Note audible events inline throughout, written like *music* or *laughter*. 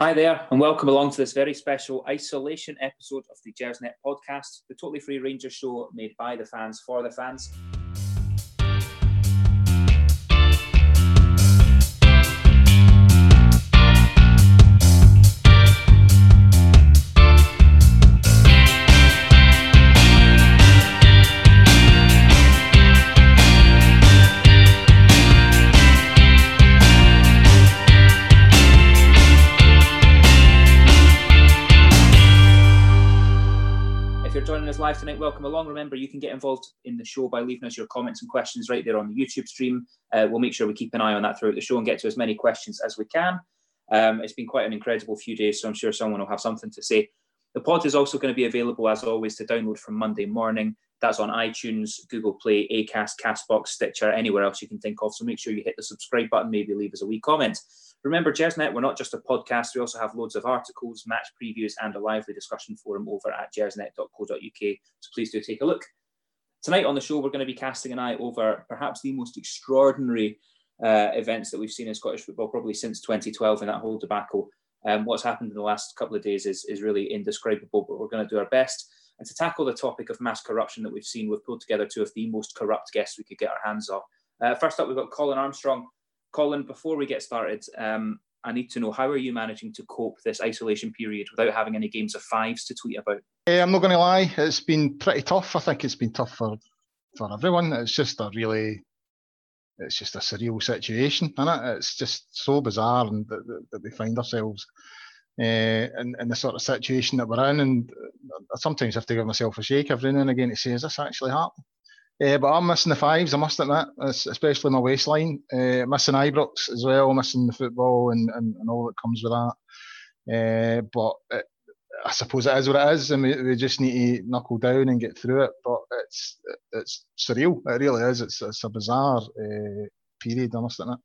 Hi there, and welcome along to this very special isolation episode of the Gersnet podcast, the totally free Rangers show made by the fans for the fans. Along. Remember, you can get involved in the show by leaving us your comments and questions right there on the YouTube stream. Uh, we'll make sure we keep an eye on that throughout the show and get to as many questions as we can. Um, it's been quite an incredible few days, so I'm sure someone will have something to say. The pod is also going to be available, as always, to download from Monday morning. That's on iTunes, Google Play, Acast, Castbox, Stitcher, anywhere else you can think of. So make sure you hit the subscribe button, maybe leave us a wee comment. Remember, Gersnet, we're not just a podcast. We also have loads of articles, match previews, and a lively discussion forum over at gersnet.co.uk. So please do take a look. Tonight on the show, we're going to be casting an eye over perhaps the most extraordinary uh, events that we've seen in Scottish football probably since 2012 in that whole debacle. Um, what's happened in the last couple of days is, is really indescribable, but we're going to do our best. And to tackle the topic of mass corruption that we've seen, we've pulled together two of the most corrupt guests we could get our hands on. Uh, first up, we've got Colin Armstrong, Colin, before we get started, um, I need to know how are you managing to cope this isolation period without having any games of fives to tweet about? Yeah, I'm not going to lie, it's been pretty tough. I think it's been tough for for everyone. It's just a really, it's just a surreal situation, and it? It's just so bizarre and that, that, that we find ourselves uh, in, in the sort of situation that we're in. And I sometimes have to give myself a shake every now and again to say, is this actually happening? Uh, but I'm missing the fives, I must admit, especially my waistline. Uh, missing Ibrox as well, missing the football and, and, and all that comes with that. Uh, but it, I suppose it is what it is, and we, we, just need to knuckle down and get through it. But it's it's surreal. It really is. It's it's a bizarre period, I must admit.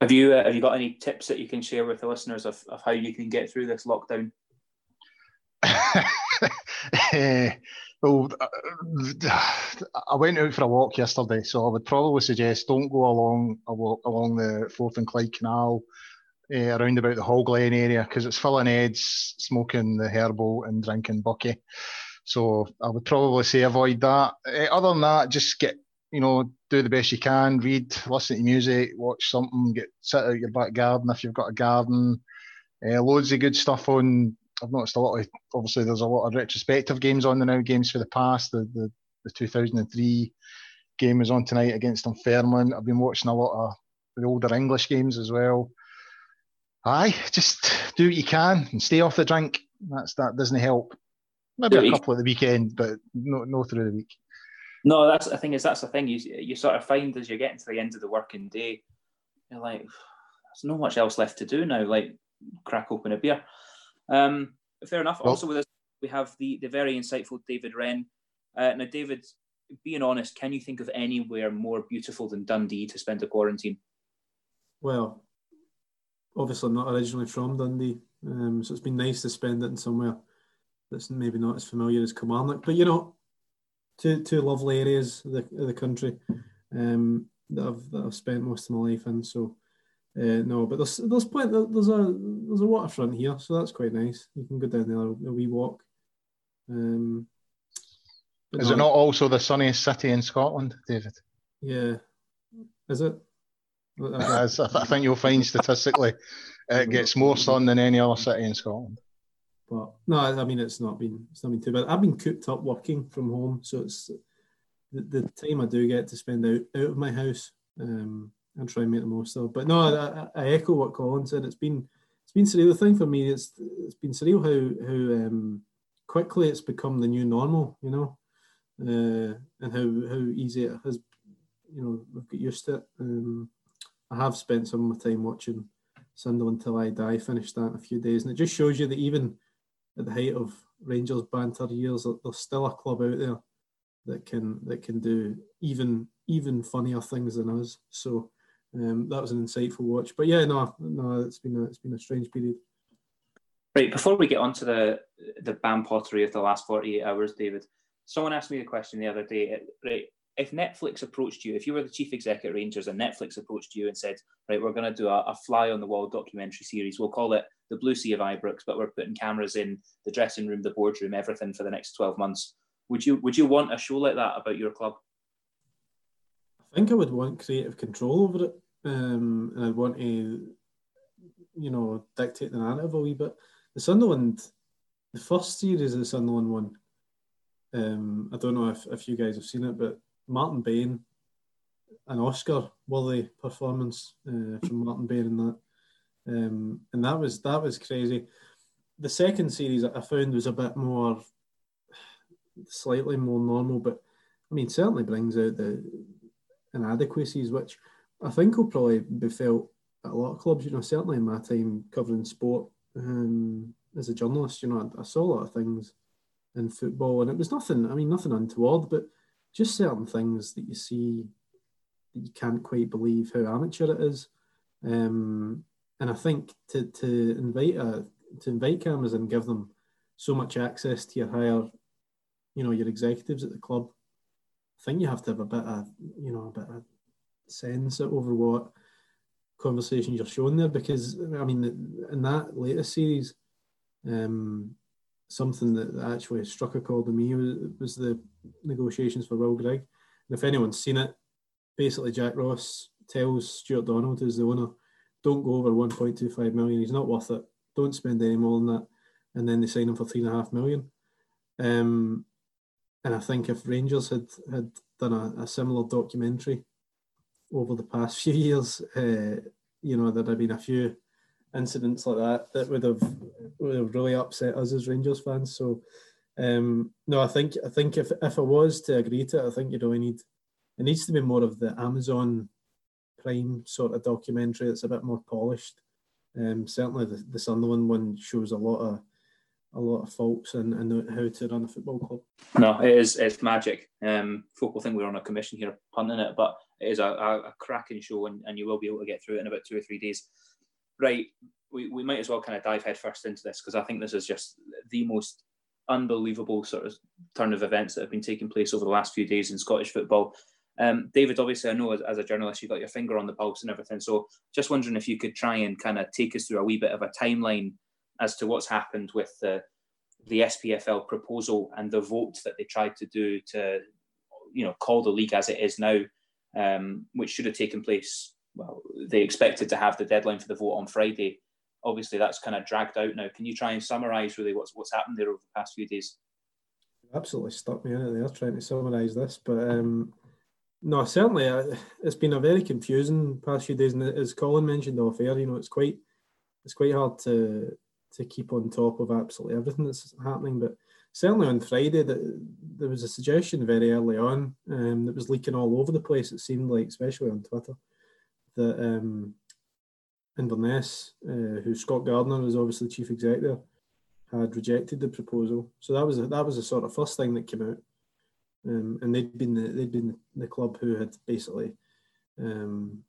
Have you have you got any tips that you can share with the listeners of, of how you can get through this lockdown? *laughs* Well, uh, I went out for a walk yesterday, so I would probably suggest don't go along along the Forth and Clyde Canal uh, around about the Hall Glen area because it's full of Neds, smoking the herbal and drinking bucky. So I would probably say avoid that. Uh, other than that, just get you know do the best you can, read, listen to music, watch something, get sit out your back garden if you've got a garden. Uh, loads of good stuff on I've noticed a lot of obviously there's a lot of retrospective games on the now, games for the past. The the, the 2003 game is on tonight against Dunfermline. I've been watching a lot of the older English games as well. Aye, just do what you can and stay off the drink. That's that doesn't help. Maybe yeah, a couple at the weekend, but no no through the week. No, that's the thing is that's the thing you you sort of find as you're getting to the end of the working day, you're like, there's not much else left to do now. Like crack open a beer. Um, fair enough. Well, also with us, we have the the very insightful David Wren. Uh, now, David, being honest, can you think of anywhere more beautiful than Dundee to spend a quarantine? Well, obviously I'm not originally from Dundee, um, so it's been nice to spend it in somewhere that's maybe not as familiar as Kilmarnock. But you know, two two lovely areas of the, of the country um, that I've that I've spent most of my life in. So uh, no, but there's there's plenty, there's a there's a waterfront here, so that's quite nice. You can go down there a wee walk. Um, is no, it not also the sunniest city in Scotland, David? Yeah, is it? I think you'll find statistically it *laughs* gets more sun than any other city in Scotland. But no, I mean it's not been it's not been too bad. I've been cooped up working from home, so it's the, the time I do get to spend out out of my house. Um, and try and make the most of. it. But no, I, I, echo what Colin said. It's been it's been surreal. The thing for me, it's it's been surreal how how um, quickly it's become the new normal. You know, uh, and how how easy it has. You know, we've got used to it. Um, I have spent some of my time watching Sunderland Till I Die. Finished that in a few days, and it just shows you that even at the height of Rangers banter years, there's still a club out there that can that can do even even funnier things than us. So um, that was an insightful watch. But yeah, no, no, it's been a, it's been a strange period. Right before we get on to the the bam pottery of the last forty eight hours, David, someone asked me the question the other day. Right, if Netflix approached you, if you were the chief executive Rangers and Netflix approached you and said, right, we're going to do a, a, fly on the wall documentary series, we'll call it The Blue Sea of Ibrox, but we're putting cameras in the dressing room, the boardroom, everything for the next 12 months. Would you would you want a show like that about your club? I think I would want creative control over it. Um, and I'd want to, you know, dictate the narrative a wee bit. The Sunderland, the first series of the Sunderland one, um, I don't know if, if you guys have seen it, but Martin Bain, an Oscar worthy performance uh, from Martin Bain in that. Um, and that was that was crazy. The second series I found was a bit more, slightly more normal, but I mean certainly brings out the inadequacies, which I think will probably be felt at a lot of clubs. You know, certainly in my time covering sport um, as a journalist, you know, I, I saw a lot of things in football, and it was nothing. I mean, nothing untoward, but just certain things that you see that you can't quite believe how amateur it is. Um, and I think to, to invite a, to invite cameras and give them so much access to your higher, you know, your executives at the club, I think you have to have a bit of, you know, a bit of sense over what conversations you're showing there. Because I mean, in that latest series, um, something that actually struck a chord to me was, was the negotiations for Will Grigg. And if anyone's seen it, basically Jack Ross tells Stewart Donald, who's the owner, don't go over 1.25 million. He's not worth it. Don't spend any more than that. And then they sign him for three and a half million. Um, and I think if Rangers had had done a, a similar documentary over the past *laughs* few years, uh, you know, there'd have been a few incidents like that that would have would have really upset us as Rangers fans. So um, no, I think I think if if I was to agree to it, I think you we need it needs to be more of the Amazon Prime sort of documentary. It's a bit more polished. Um, certainly the, the Sunderland one shows a lot of a lot of faults and, and how to run a football club. No, it is it's magic. Um, folk think we're on a commission here punting it, but it is a, a, a cracking show and, and you will be able to get through it in about two or three days right, we, we might as well kind of dive headfirst into this because I think this is just the most unbelievable sort of turn of events that have been taking place over the last few days in Scottish football. Um, David, obviously, I know as, as, a journalist, you've got your finger on the pulse and everything. So, just wondering if you could try and kind of take us through a wee bit of a timeline as to what's happened with the the SPFL proposal and the vote that they tried to do to, you know, call the league as it is now, um, which should have taken place well, they expected to have the deadline for the vote on Friday. Obviously, that's kind of dragged out now. Can you try and summarise really what's what's happened there over the past few days? Absolutely stuck me in it there trying to summarise this, but um, no, certainly uh, it's been a very confusing past few days, and as Colin mentioned off air, you know, it's quite it's quite hard to to keep on top of absolutely everything that's happening, but certainly on Friday, that there was a suggestion very early on um, that was leaking all over the place. It seemed like, especially on Twitter, that um, Inverness, uh, who Scot Gardiner was obviously chief executive, had rejected the proposal. So that was a, that was the sort of first thing that came out, um, and they'd been the, they'd been the club who had basically um,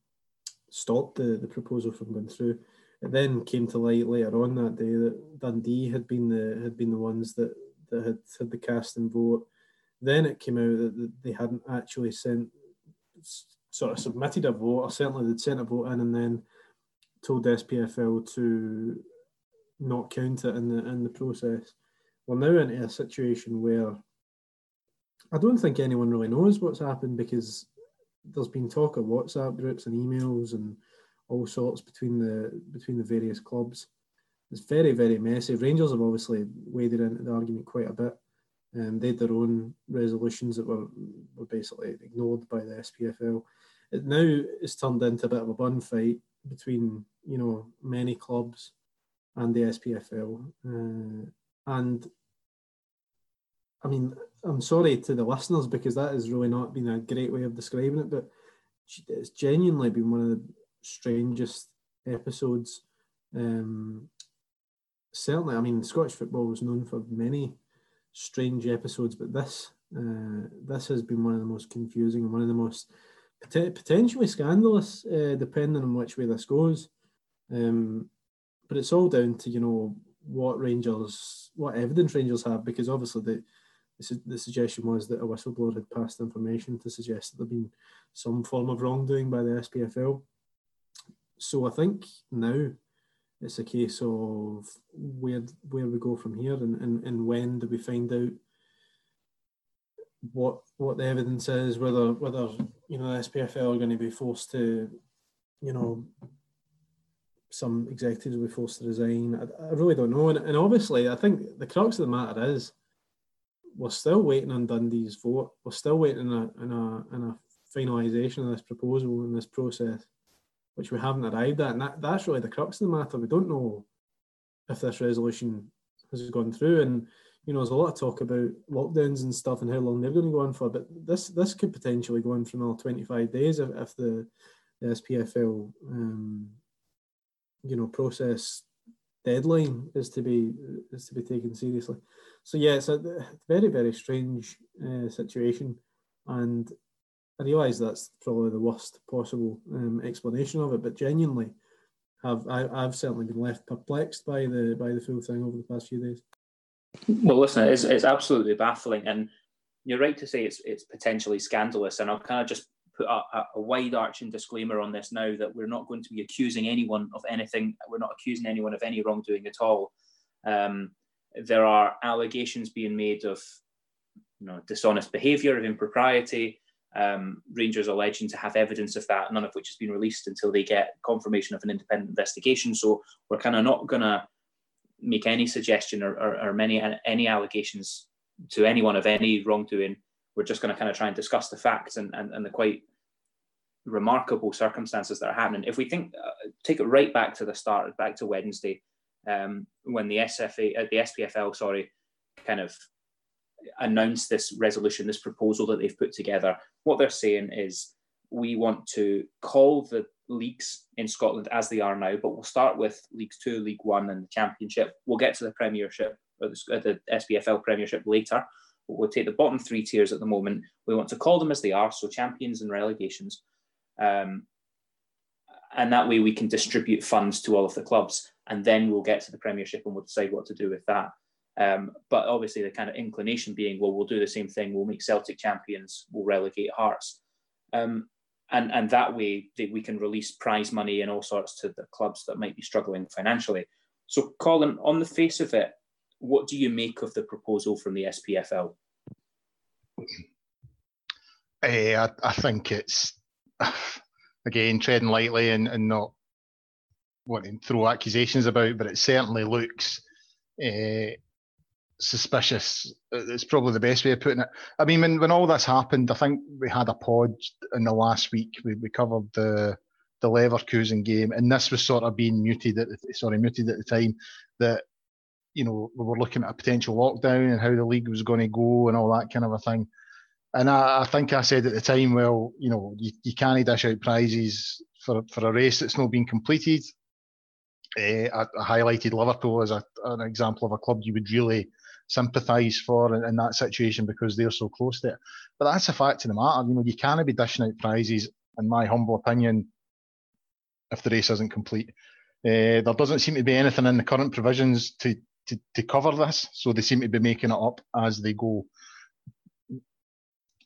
stopped the, the proposal from going through. It then came to light later on that day that Dundee had been the had been the ones that, that had had the casting vote. Then it came out that they hadn't actually sent sort of submitted a vote, or certainly they'd sent a vote in and then told the SPFL to not count it in the in the process. We're now into a situation where I don't think anyone really knows what's happened because there's been talk of WhatsApp groups and emails and all sorts between the between the various clubs. It's very very messy. Rangers have obviously waded into the argument quite a bit. Um, they had their own resolutions that were, were basically ignored by the SPFL. It now is turned into a bit of a bun fight between you know many clubs and the SPFL, uh, and I mean I'm sorry to the listeners because that has really not been a great way of describing it, but it's genuinely been one of the strangest episodes. Um, certainly, I mean Scottish football was known for many strange episodes, but this uh, this has been one of the most confusing and one of the most pot- potentially scandalous, uh, depending on which way this goes. Um, but it's all down to you know what Rangers, what evidence Rangers have, because obviously they the suggestion was that a whistleblower had passed information to suggest that there'd been some form of wrongdoing by the SPFL. So I think now it's a case of where where we go from here and, and, and when do we find out what what the evidence is, whether whether you know the SPFL are going to be forced to, you know, some executives will be forced to resign. I, I really don't know, and, and obviously I think the crux of the matter is we're still waiting on Dundee's vote. We're still waiting on a, on a, on a finalisation of this proposal and this process, which we haven't arrived at. And that, that's really the crux of the matter. We don't know if this resolution has gone through. And, you know, there's a lot of talk about lockdowns and stuff and how long they're going to go on for. But this this could potentially go on for another 25 days if, if the, the SPFL, um, you know, process deadline is to be is to be taken seriously. So yeah, it's a very very strange uh, situation, and I realise that's probably the worst possible um, explanation of it. But genuinely, have I, I've certainly been left perplexed by the by the full thing over the past few days. Well, listen, it's, it's absolutely baffling, and you're right to say it's it's potentially scandalous. And I'll kind of just put a, a wide arching disclaimer on this now that we're not going to be accusing anyone of anything. We're not accusing anyone of any wrongdoing at all. Um, there are allegations being made of you know, dishonest behaviour, of impropriety. Um, Rangers alleging to have evidence of that, none of which has been released until they get confirmation of an independent investigation. So we're kind of not going to make any suggestion or, or, or many any allegations to anyone of any wrongdoing. We're just going to kind of try and discuss the facts and, and, and the quite remarkable circumstances that are happening. If we think, uh, take it right back to the start, back to Wednesday, um, when the SFA, uh, the SPFL, sorry, kind of announced this resolution, this proposal that they've put together. What they're saying is we want to call the leagues in Scotland as they are now, but we'll start with Leagues Two, League One, and the Championship. We'll get to the Premiership or the, the SPFL Premiership later. We'll take the bottom three tiers at the moment. We want to call them as they are, so champions and relegations. Um, and that way we can distribute funds to all of the clubs and then we'll get to the Premiership and we'll decide what to do with that. Um, but obviously, the kind of inclination being, well, we'll do the same thing. We'll make Celtic champions. We'll relegate Hearts, um, and and that way we can release prize money and all sorts to the clubs that might be struggling financially. So, Colin, on the face of it, what do you make of the proposal from the SPFL? Uh, eh, I, I think it's again treading lightly and, and not wanting to throw accusations about, but it certainly looks uh, suspicious. It's probably the best way of putting it. I mean, when, when all this happened, I think we had a pod in the last week. We, we covered the the Leverkusen game, and this was sort of being muted at the, sorry muted at the time that you know we were looking at a potential lockdown and how the league was going to go and all that kind of a thing. And I, I think I said at the time, well, you know, you, you can't dish out prizes for for a race that's not been completed. Uh, I, I, highlighted Liverpool as a, an example of a club you would really sympathise for in, in, that situation because they're so close to it. But that's a fact of the matter. You know, you can't be dishing out prizes, in my humble opinion, if the race isn't complete. Uh, there doesn't seem to be anything in the current provisions to, to, to cover this, so they seem to be making it up as they go.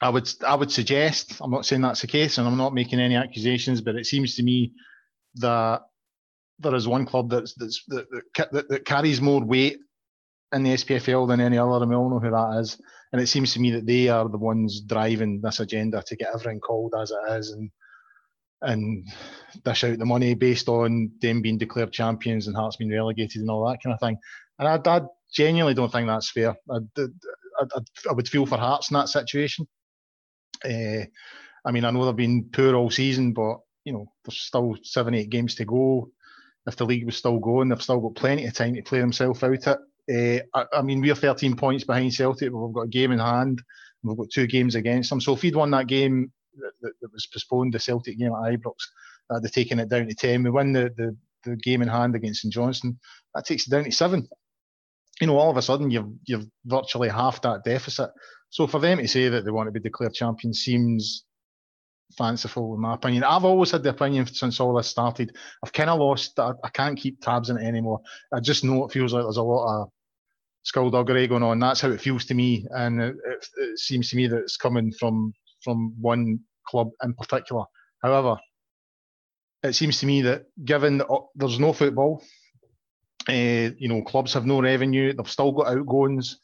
I would I would suggest I'm not saying that's the case, and I'm not making any accusations, but it seems to me that there is one club that's, that's that, that, that carries more weight in the SPFL than any other, and we all know who that is. And it seems to me that they are the ones driving this agenda to get everything called as it is and and dish out the money based on them being declared champions and Hearts being relegated and all that kind of thing. And I, I genuinely don't think that's fair. I, I, I, would feel for Hearts in that situation. Uh, I mean, I know they've been poor all season, but you know, there's still seven, eight games to go if the league was still going, they've still got plenty of time to play themselves out it. Uh, I, I, mean, we're 13 points behind Celtic, but we've got a game in hand. We've got two games against them. So if he'd won that game that, that, that was postponed, the Celtic game at Ibrox, they're taking it down to 10. We win the, the, the game in hand against St Johnstone, that takes it down to seven. You know, all of a sudden you've you've virtually half that deficit. So for them to say that they want to be declared champions seems fanciful in my opinion. I've always had the opinion since all this started. I've kind of lost. I, I, can't keep tabs on it anymore. I just know it feels like there's a lot of skullduggery going on. That's how it feels to me, and it, it, it seems to me that it's coming from from one club in particular. However, it seems to me that given that there's no football, uh, you know, clubs have no revenue, they've still got outgoings.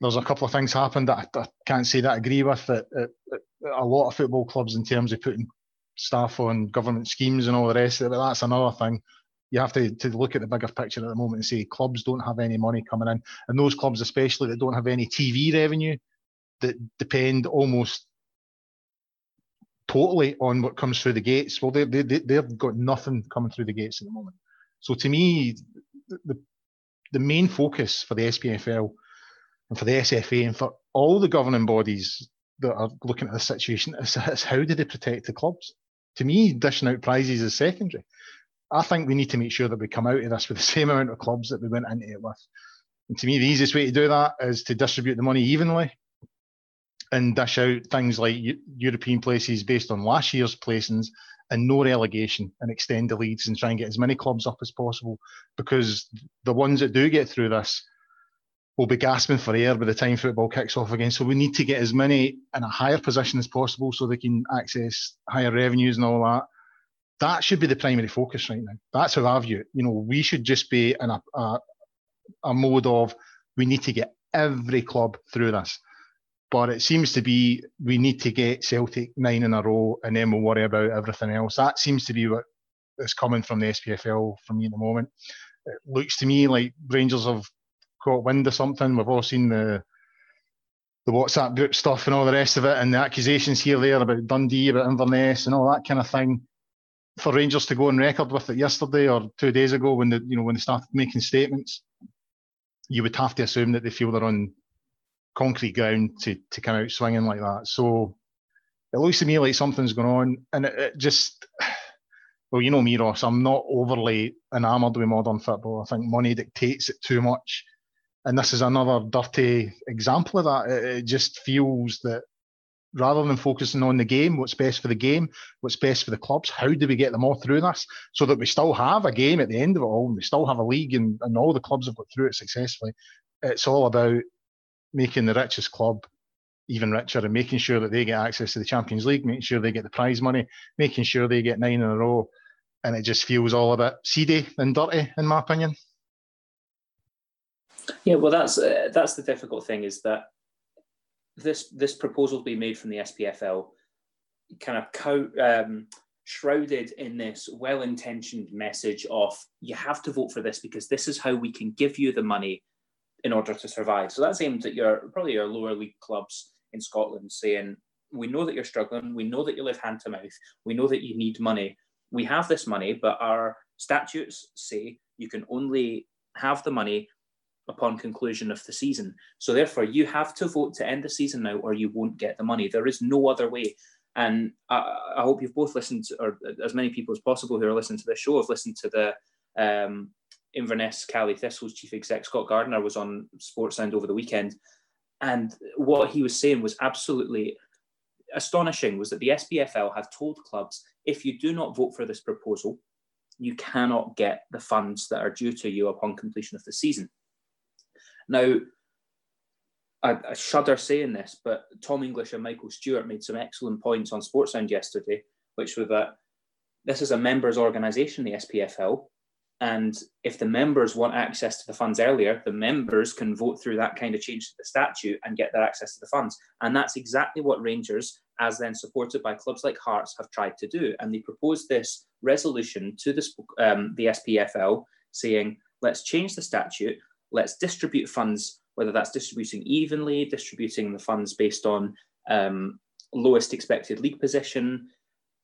There's a couple of things happened that I, I can't say that I agree with. That a lot of football clubs, in terms of putting staff on government schemes and all the rest of it, but that's another thing. You have to, to look at the bigger picture at the moment and say clubs don't have any money coming in, and those clubs, especially that don't have any TV revenue, that depend almost totally on what comes through the gates. Well, they, they, they've got nothing coming through the gates at the moment. So to me, the, the main focus for the SPFL and for the SFA and for all the governing bodies that are looking at the situation is, is how do they protect the clubs? To me, dishing out prizes is secondary. I think we need to make sure that we come out of this with the *laughs* same amount of clubs that we went into it with. And to me, the easiest way to do that is to distribute the money evenly and dish out things like European places based on last year's placings and no relegation and extend the leads and try and get as many clubs up as possible because the ones that do get through this will be gasping for air by the time football kicks off again. So we need to get as many in a higher position as possible so they can access higher revenues and all that. That should be the primary focus right now. That's how I view it. You know, we should just be in a, a, a mode of we need to get every club through this. But it seems to be we need to get Celtic nine in a row and then we'll worry about everything else. That seems to be what is coming from the SPFL from me at the moment. It looks to me like Rangers have caught wind of something. We've all seen the the WhatsApp group stuff and all the rest of it, and the accusations here there about Dundee, about Inverness, and all that kind of thing. For Rangers to go on record with it yesterday or two days ago, when the you know when they started making statements, you would have to assume that they feel they're on concrete ground to to come out swinging like that. So it looks to me like something's going on, and it, it just. Well, you know me, Ross. I'm not overly enamoured with modern football. I think money dictates it too much, and this is another dirty example of that. It, it just feels that rather than focusing on the game, what's best for the game, what's best for the clubs, how do we get them all through this so that we still have a game at the end of it all, and we still have a league, and, and all the clubs have got through it successfully. It's all about making the richest club even richer and making sure that they get access to the Champions League, making sure they get the prize money, making sure they get nine in a row. And it just feels all a bit seedy and dirty, in my opinion. Yeah, well, that's uh, that's the difficult thing is that this this proposal being made from the SPFL kind of co- um, shrouded in this well-intentioned message of you have to vote for this because this is how we can give you the money in order to survive. So that's aimed at your probably your lower league clubs in Scotland, saying we know that you're struggling, we know that you live hand to mouth, we know that you need money. We have this money, but our statutes say you can only have the money upon conclusion of the season. So therefore, you have to vote to end the season now, or you won't get the money. There is no other way. And I, I hope you've both listened, to, or as many people as possible who are listening to this show have listened to the um, Inverness Caley Thistle's chief exec Scot Gardiner was on Sportsound over the weekend, and what he was saying was absolutely astonishing. Was that the SPFL have told clubs if you do not vote for this proposal, you cannot get the funds that are due to you upon completion of the season. Now, I, I shudder saying this, but Tom English and Michael Stewart made some excellent points on Sportsound yesterday, which were that this is a members' organisation, the SPFL, and if the members want access to the funds earlier, the members can vote through that kind of change to the statute and get their access to the funds. And that's exactly what Rangers, as then supported by clubs like Hearts, have tried to do. And they proposed this resolution to the, um, the SPFL saying, let's change the statute, let's distribute funds, whether that's distributing evenly, distributing the funds based on um, lowest expected league position.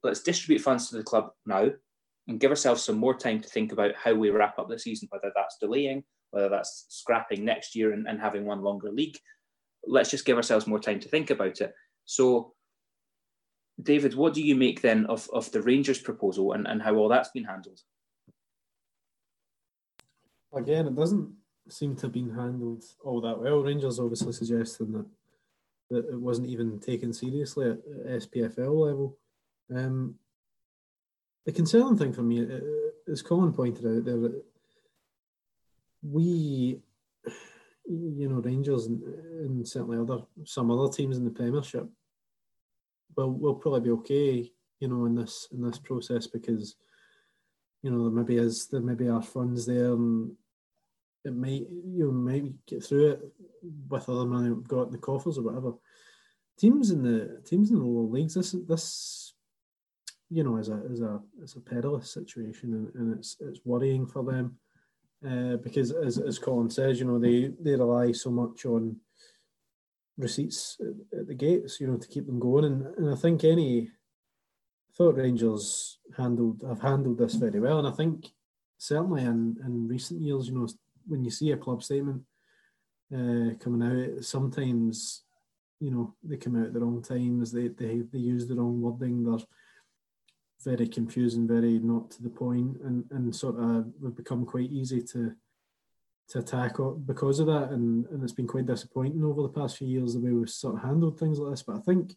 Let's distribute funds to the club now and give ourselves some more time to think about how we wrap up the season, whether that's delaying, whether that's scrapping next year and, and having one longer league. Let's just give ourselves more time to think about it. So, David, what do you make then of, of the Rangers proposal and, and how all that's been handled? Again, it doesn't seem to have been handled all that well. Rangers obviously suggesting that that it wasn't even taken seriously at SPFL level. Um, the concerning thing for me, uh, as Colin pointed out there, we, you know Rangers and, and certainly other some other teams in the Premiership will will probably be okay, you know, in this in this process because you know there maybe is there maybe are funds there and it might you know maybe get through it with other money we've got in the coffers or whatever. Teams in the teams in the lower leagues, this this you know is a is a is a perilous situation and, and it's it's worrying for them uh, because as, as Colin says, you know, they, they rely so much on receipts at, at the gates, you know, to keep them going. And, and I think any thought Rangers handled have handled this very well. And I think certainly in, in recent years, you know, when you see a club statement uh, coming out, sometimes, you know, they come out at the wrong times, they, they, they use the wrong wording, they're very confusing, very not to the point, and and sort of would become quite easy to to attack because of that, and and it's been quite disappointing over the past few years the way we've sort of handled things like this. But I think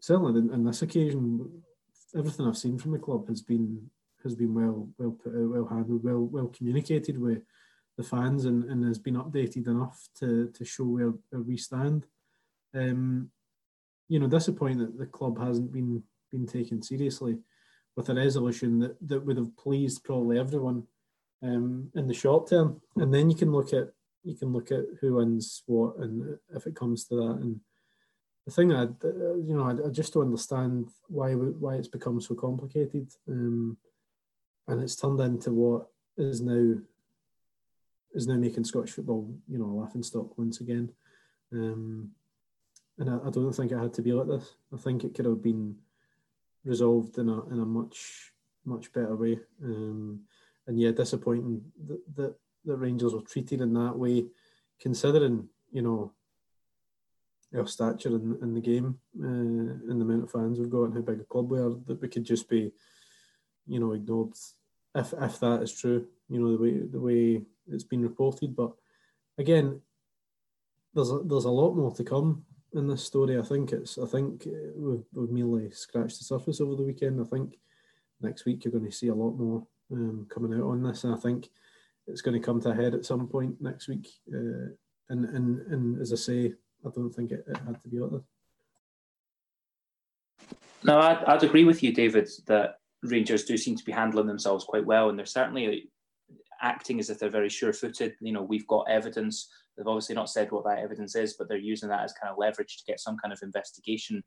certainly on this occasion, everything I've seen from the club has been has been well well put out, well handled, well well communicated with the fans, and, and has been updated enough to to show where, where we stand. Um, you know, disappointing that the club hasn't been been taken seriously with a resolution that, that would have pleased probably everyone um, in the short term. And then you can look at you can look at who wins what, and if it comes to that. And the thing I, you know, I, I just don't understand why why it's become so complicated, um, and it's turned into what is now is now making Scottish football, you know, a laughing stock once again. Um, and I, I, don't think it had to be like this. I think it could have been resolved in a in a much much better way. Um, and yeah, disappointing that, the Rangers were treated in that way, considering you know our stature in, in the game uh, and the amount of fans we've got and how big a club we are. That we could just be, you know, ignored if if that is true. You know the way the way it's been reported, but again, there's a, there's a lot more to come in this story. I think it's. I think we've, we've merely scratched the surface over the weekend. I think next week you're going to see a lot more um, coming out on this, and I think it's going to come to a head at some point next week. Uh, and and and as I say, I don't think it, it had to be like this. No, I'd, I'd agree with you, David, that Rangers do seem to be handling themselves quite well, and they're certainly acting as if they're very sure-footed. You know, we've got evidence They've obviously not said what that evidence is, but they're using that as kind of leverage to get some kind of investigation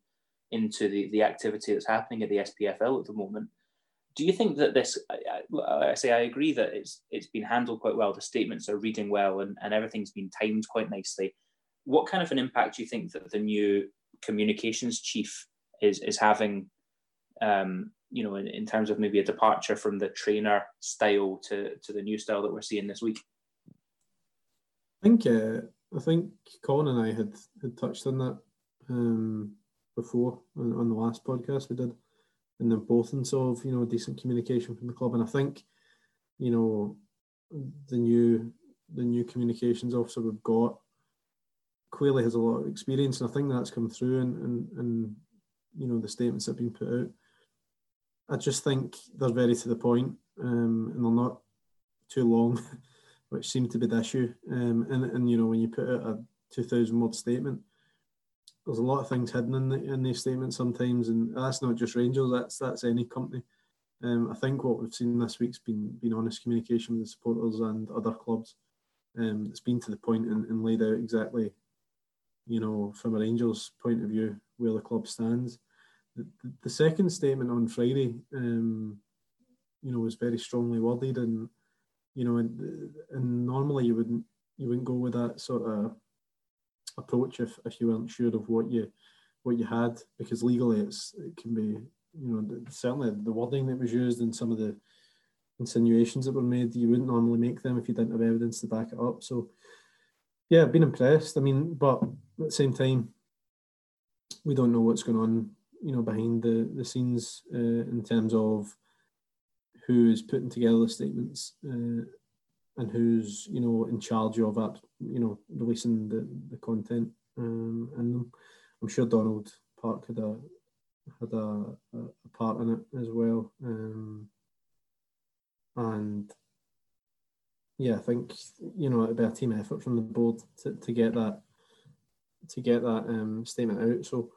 into the, the activity that's happening at the SPFL at the moment. Do you think that this? I, I, say I agree that it's it's been handled quite well. The statements are reading well, and, and everything's been timed quite nicely. What kind of an impact do you think that the new communications chief is is having? Um, you know, in, in terms of maybe a departure from the Traynor style to to the new style that we're seeing this week. I think uh, I think Colin and I had had touched on that um, before on, on, the last podcast we did, and the importance of you know decent communication from the club. And I think you know the new the new communications officer we've got clearly has a lot of experience, and I think that's come through and and, and you know the statements that have been put out. I just think they're very to the point, um, and they're not too long. *laughs* which seemed to be the issue. Um, and, and, you know, when you put out a 2,000 word statement, there's a lot of things hidden in, the, in these statements sometimes, and that's not just Rangers, that's that's any company. Um, I think what we've seen this week's been been honest communication with the supporters and other clubs. Um, it's been to the point and, and laid out exactly, you know, from a Rangers point of view, where the club stands. The, second statement on Friday, um, you know, was very strongly worded and you know, and, and normally you wouldn't you wouldn't go with that sort of approach if, if you weren't sure of what you what you had because legally it's it can be you know certainly the wording that was used and some of the insinuations that were made you wouldn't normally make them if you didn't have evidence to back it up. So yeah I've been impressed. I mean but at the same time we don't know what's going on you know behind the the scenes uh, in terms of who is putting together the statements uh, and who's you know in charge of that you know releasing the, the content um, and I'm sure Douglas Park had a had a, a part in it as well um, and yeah, I think you know it'd be a team effort from the board to, to get that to get that um, statement out. So,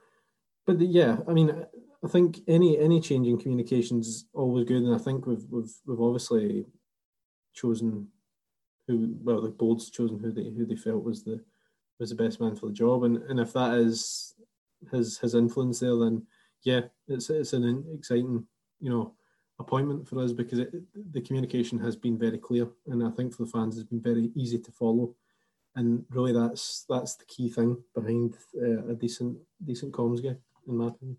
but the, yeah, I mean, I think any any change in communication is always good, and I think we've we've we've obviously chosen who well the board's chosen who they who they felt was the was the best man for the job, and and if that is his his influence there, then yeah, it's it's an exciting you know appointment for us because it, the communication has been very clear, and I think for the fans it's been very easy to follow, and really that's that's the key thing behind uh, a decent decent comms guy, in my opinion.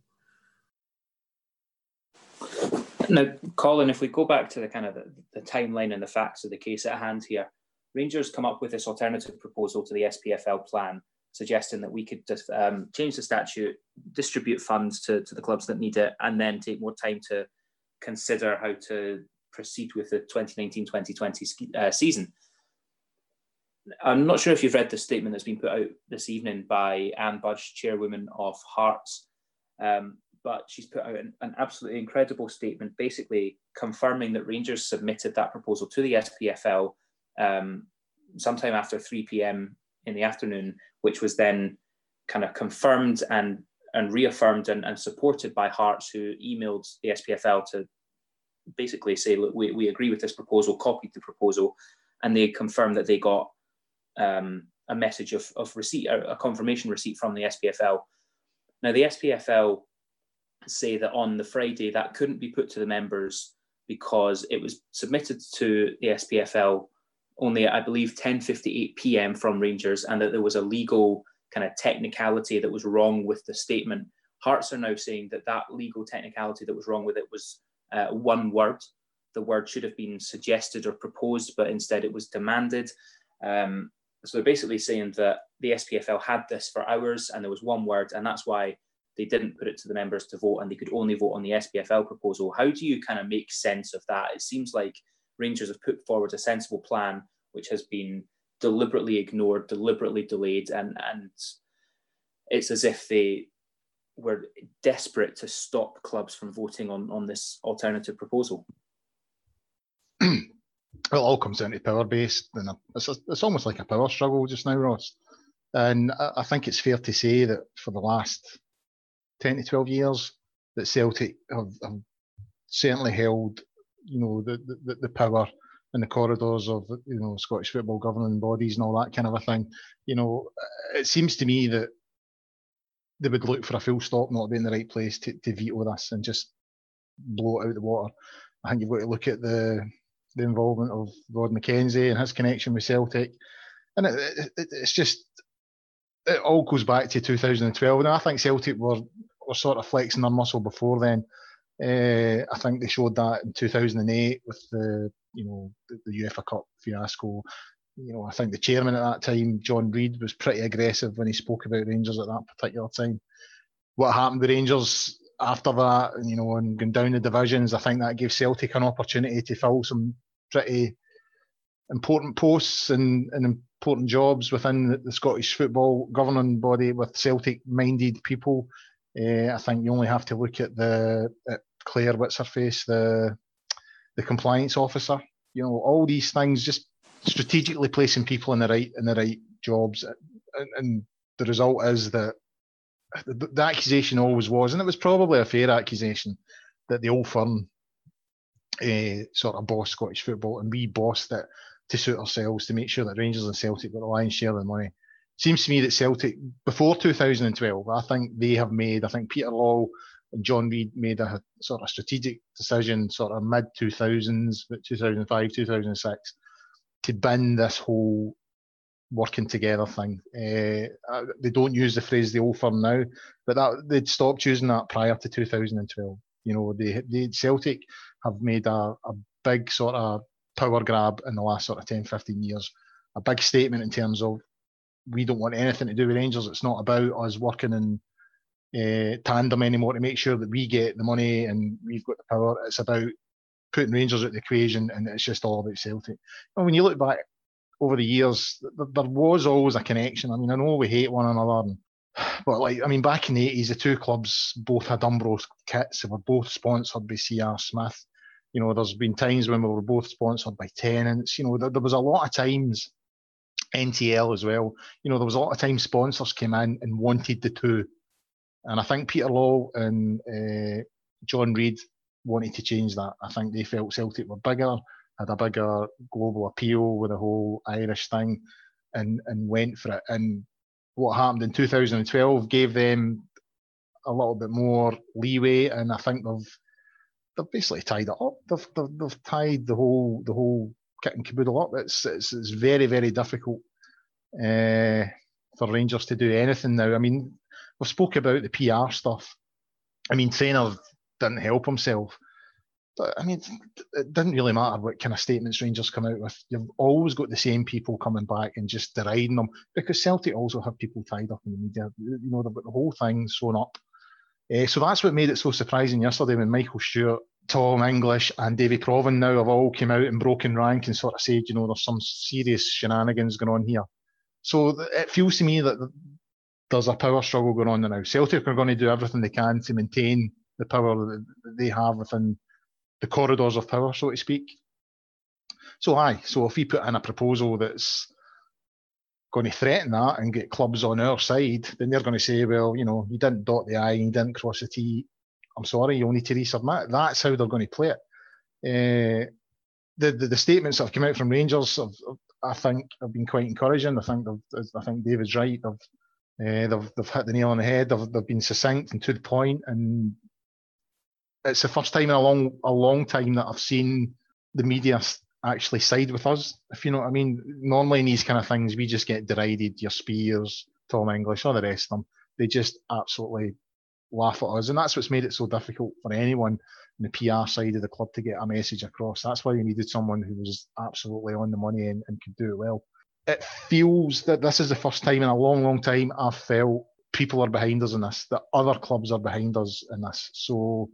Now, Colin, if we go back to the kind of the, the timeline and the facts of the case at hand here, Rangers come up with this alternative proposal to the SPFL plan, suggesting that we could just um, change the statute, distribute funds to, to the clubs that need it, and then take more time to consider how to proceed with the 2019-2020 uh, season. I'm not sure if you've read the statement that's been put out this evening by Anne Budge, chairwoman of Hearts, um, but she's put out an, an, absolutely incredible statement, basically confirming that Rangers submitted that proposal to the SPFL um, sometime after 3 p.m. in the afternoon, which was then kind of confirmed and and reaffirmed and, and supported by Hearts, who emailed the SPFL to basically say, look, we, we agree with this proposal, copied the proposal, and they confirmed that they got um, a message of, of receipt, a confirmation receipt from the SPFL. Now, the SPFL say that on the Friday that couldn't be put to the members because it was submitted to the SPFL only, I believe, 10:58 p.m. from Rangers, and that there was a legal kind of technicality that was wrong with the statement. Hearts are now saying that that legal technicality that was wrong with it was uh, one word. The word should have been suggested or proposed, but instead it was demanded. Um, so they're basically saying that the SPFL had this for hours and there was one word, and that's why they didn't put it to the members to vote and they could only vote on the SPFL proposal. How do you kind of make sense of that? It seems like Rangers have put forward a sensible plan which has been deliberately ignored, deliberately delayed, and and it's as if they were desperate to stop clubs from voting on on this alternative proposal. *clears throat* it all comes down to power based, and it's it's almost like a power struggle just now, Ross. And I, I think it's fair to say that for the last ten to twelve years, that Celtic have, have certainly held, you know, the, the, the power in the corridors of you know Scottish football governing bodies and all that kind of a thing. You know, it seems to me that they would look for a full stop, not be in the right place to, to veto this and just blow it out the water. I think you've got to look at the the involvement of Rod McKenzie and his connection with Celtic, and it, it, it's just it all goes back to 2012. And I think Celtic were were sort of flexing their muscle before then. Uh, I think they showed that in 2008 with the you know the, the UEFA Cup fiasco. You know, I think the chairman at that time, John Reid, was pretty aggressive when he spoke about Rangers at that particular time. What happened with Rangers after that, you know, and going down the divisions, I think that gave Celtic an opportunity to fill some pretty important posts and, and important jobs within the, Scottish football governing body with Celtic-minded people. Uh, I think you only have to look at the at Claire, what's the the compliance officer. You know, all these things, just strategically placing people in the right in the right jobs, and, and the result is that the, the, accusation always was, and it was probably a fair accusation, that the old firm uh, sort of boss Scottish football, and we bossed it to suit ourselves to make sure that Rangers and Celtic got the lion's share of the money. Seems to me that Celtic before 2012, I think they have made. I think Peter Lawwell and John Reid made a sort of strategic decision, sort of mid 2000s, 2005, 2006, to bin this whole working together thing. Uh, they don't use the phrase the old firm now, but that they'd stopped using that prior to 2012. You know, they, they Celtic have made a, a big sort of power grab in the last sort of 10, 15 years. A big statement in terms of we don't want anything to do with Rangers. It's not about us working in uh, tandem anymore to make sure that we get the money and we've got the power. It's about putting Rangers at the equation, and it's just all about Celtic. And when you look back over the years, there was always a connection. I mean, I know we hate one another, *sighs* but like, I mean, back in the 80s, the two clubs both had Umbro kits. They were both sponsored by C.R. Smith. You know, there's been times when we were both sponsored by Tennent's. You know, there, there was a lot of times NTL as well. You know, there was a lot of times sponsors came in and wanted the two, and I think Peter Lawwell and uh, John Reid wanted to change that. I think they felt Celtic were bigger, had a bigger global appeal with the whole Irish thing, and and went for it. And what happened in 2012 gave them a little bit more leeway, and I think they've they've basically tied it up. They've, they've, they've tied the whole the whole kit and caboodle up. It's it's, it's very very difficult uh, for Rangers to do anything now. I mean, we've spoke about the PR stuff. I mean, Traynor didn't help himself. But, I mean, it didn't really matter what kind of statements Rangers come out with. You've always got the same people coming back and just deriding them because Celtic also have people tied up in the media. You know, they've got the whole thing sewn up. Uh, so that's what made it so surprising yesterday when Michael Stewart, Tom English, and Davy Provan now have all come out and broken rank and sort of said, you know, there's some serious shenanigans going on here. So it feels to me that there's a power struggle going on now. Celtic are going to do everything they can to maintain the power that they have within the corridors of power, so to speak. So aye, so if we put in a proposal that's going to threaten that and get clubs on our side, then they're going to say, well, you know, you didn't dot the I, you didn't cross the T. I'm sorry, you'll need to resubmit. That's how they're going to play it. Uh, the, the, the statements that have come out from Rangers, have, I think, have been quite encouraging. I think I think David's right. They've, uh, they've they've hit the nail on the head. They've, they've been succinct and to the point, and it's the first time in a long a long time that I've seen the media actually side with us. If you know what I mean. Normally in these kind of things, we just get derided. Your Spiers, Tom English, all the rest of them. They just absolutely laugh at us, and that's what's made it so difficult for anyone in the PR side of the club to get a message across. That's why we needed someone who was absolutely on the money and, and could do it well. It feels that this is the first time in a long, long time I've felt people are behind us in this, that other clubs are behind us in this. So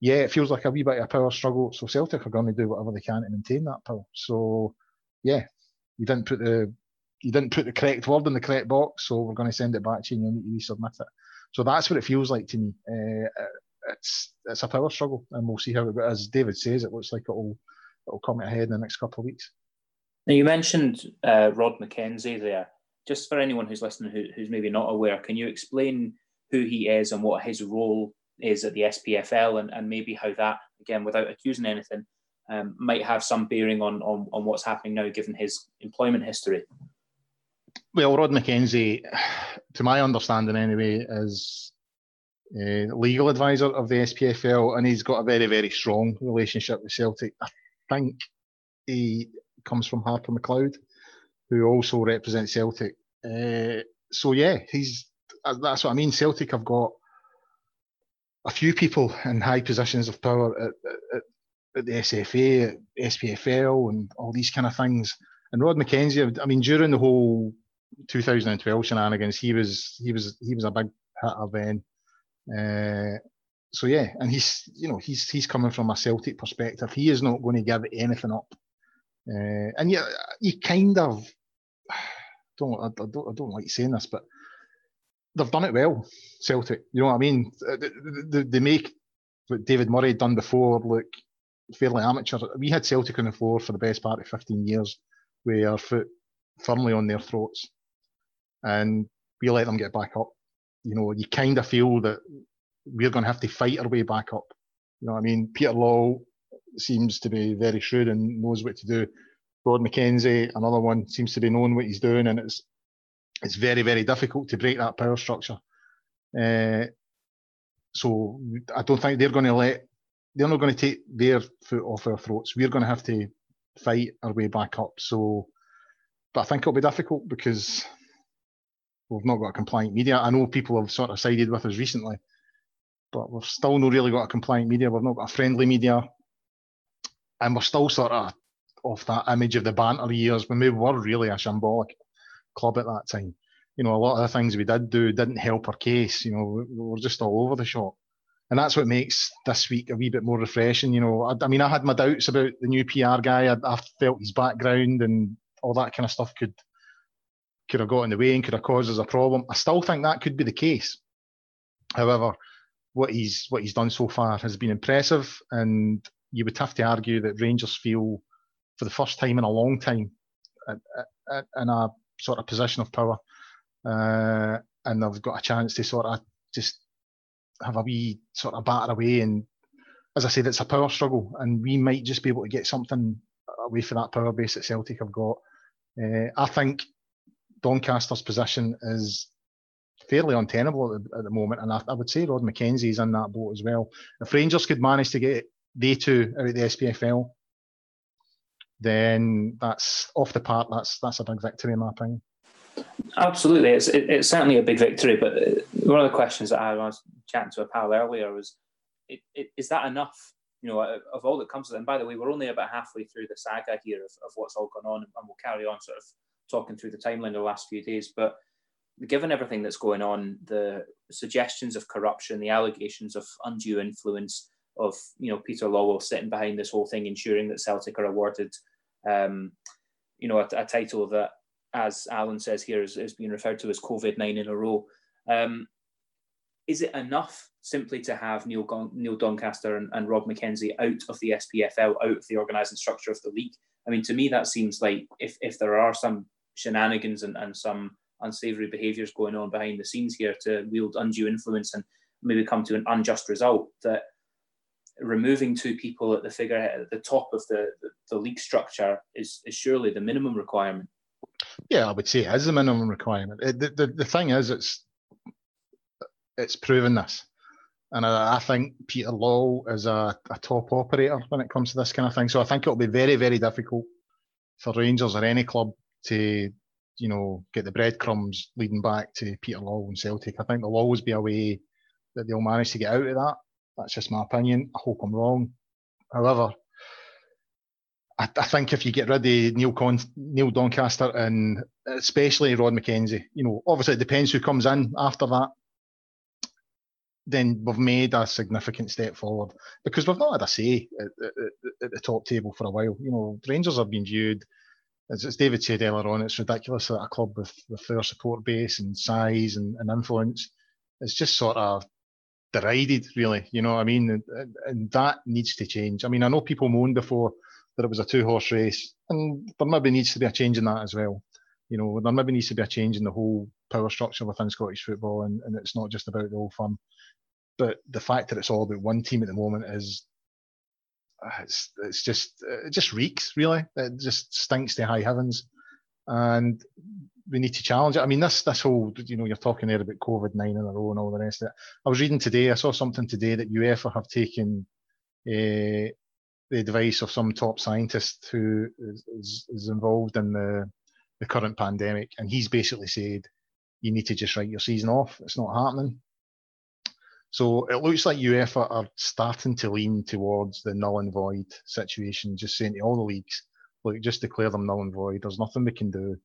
yeah, it feels like a wee bit of a power struggle. So Celtic are going to do whatever they can to maintain that power. So yeah, you didn't put the you didn't put the correct word in the correct box, so we're going to send it back to you and you need to resubmit it. So that's what it feels like to me. Uh, it's it's a power struggle, and we'll see how it. As David says, it looks like it'll it'll come ahead in the next couple of weeks. Now you mentioned uh, Rod McKenzie there. Just for anyone who's listening who, who's maybe not aware, can you explain who he is and what his role is at the SPFL and, and maybe how that, again, without accusing anything, um, might have some bearing on, on, on what's happening now given his employment history? Well, Rod McKenzie, to my understanding anyway, is a legal advisor of the SPFL and he's got a very, very strong relationship with Celtic. I think he comes from Harper Macleod, who also represents Celtic. Uh, so, yeah, he's that's what I mean. Celtic have got a few people in high positions of power at, at, at the SFA, at SPFL, and all these kind of things. And Rod McKenzie, I mean, during the whole 2012 shenanigans, he was he was he was a big hitter then. Uh, so yeah, and he's you know he's he's coming from a Celtic perspective. He is not going to give anything up. Uh, and yeah, you kind of *sighs* don't I, I don't I don't like saying this, but they've done it well, Celtic. You know what I mean? Uh, they, they make what David Murray had done before look fairly amateur. We had Celtic on the floor for the best part of 15 years with our foot firmly on their throats. And we let them get back up. You know, you kind of feel that we're going to have to fight our way back up. You know what I mean? Peter Lawwell seems to be very shrewd and knows what to do. Rod McKenzie, another one, seems to be knowing what he's doing, and it's it's very, very difficult to break that power structure. Uh, so I don't think they're going to let, they're not going to take their foot off our throats. We're going to have to fight our way back up. So, but I think it'll be difficult because we've not got a compliant media. I know people have sort of sided with us recently, but we've still not really got a compliant media. We've not got a friendly media. And we're still sort of off that image of the banter years when we were really a shambolic club at that time. You know, a lot of the things we did do didn't help our case. You know, we, were just all over the shop. And that's what makes this week a wee bit more refreshing. You know, I, I mean, I had my doubts about the new PR guy. I, I felt his background and all that kind of stuff could could have got in the way and could have caused us a problem. I still think that could be the case. However, what he's what he's done so far has been impressive, and you would have to argue that Rangers feel, for the first time in a long time, in a sort of position of power, uh, and they've got a chance to sort of just have a wee sort of batter away. And as I said, it's a power struggle, and we might just be able to get something away from that power base that Celtic have got. Uh, I think Doncaster's position is fairly untenable at the, at the moment, and I, I, would say Rod McKenzie's in that boat as well. If Rangers could manage to get they two out of the SPFL, then that's off the part. That's that's a big victory in my opinion. Absolutely, it's it, it's certainly a big victory. But uh, one of the questions that I was chatting to a pal earlier was, it, it, is that enough? You know, of all that comes it. And by the way, we're only about halfway through the saga here of, of what's all gone on, and we'll carry on sort of talking through the timeline the last few days. But given everything that's going on, the suggestions of corruption, the allegations of undue influence, of you know Peter Lawwell sitting behind this whole thing, ensuring that Celtic are awarded, um, you know, a, a, title that, as Alan says here, is, is being referred to as COVID nine in a row. Um, is it enough simply to have Neil, Neil Doncaster and, and Rod McKenzie out of the SPFL, out of the organising structure of the league? I mean, to me, that seems like if if there are some shenanigans and, and some unsavoury behaviours going on behind the scenes here to wield undue influence and maybe come to an unjust result, that removing two people at the figurehead at the top of the, the, the league structure is, is surely the minimum requirement. Yeah, I would say it is the minimum requirement. It, the, the, the thing is, it's it's proven this. And I, I, think Peter Lawwell is a, a, top operator when it comes to this kind of thing. So I think it'll be very, very difficult for Rangers or any club to, you know, get the breadcrumbs leading back to Peter Lawwell and Celtic. I think there'll always be a way that they'll manage to get out of that. That's just my opinion. I hope I'm wrong. However, I, I think if you get rid of Neil, Con- Neil Doncaster and especially Rod McKenzie, you know, obviously it depends who comes in after that then we've made a significant step forward because we've not had a say at, at, at, the top table for a while. You know, Rangers have been viewed, as, as David said earlier on, it's ridiculous that a club with, with their support base and size and, and influence is just sort of derided, really. You know what I mean? And, and that needs to change. I mean, I know people moaned before that it was a two horse race, and there maybe needs to be a change in that as well. You know, there maybe needs to be a change in the whole power structure within Scottish football, and, and it's not just about the old firm. But the fact that it's all about one team at the moment is uh, it's it's just it just reeks really. It just stinks to high heavens, and we need to challenge it. I mean, this this whole you know you're talking there about COVID nine in a row and all the rest of it. I was reading today. I saw something today that UEFA have taken uh, the advice of some top scientist who is, is, is involved in the the current pandemic, and he's basically said you need to just write your season off. It's not happening. So it looks like UEFA are starting to lean towards the null and void situation, just saying to all the leagues, look, just declare them null and void. There's nothing we can do.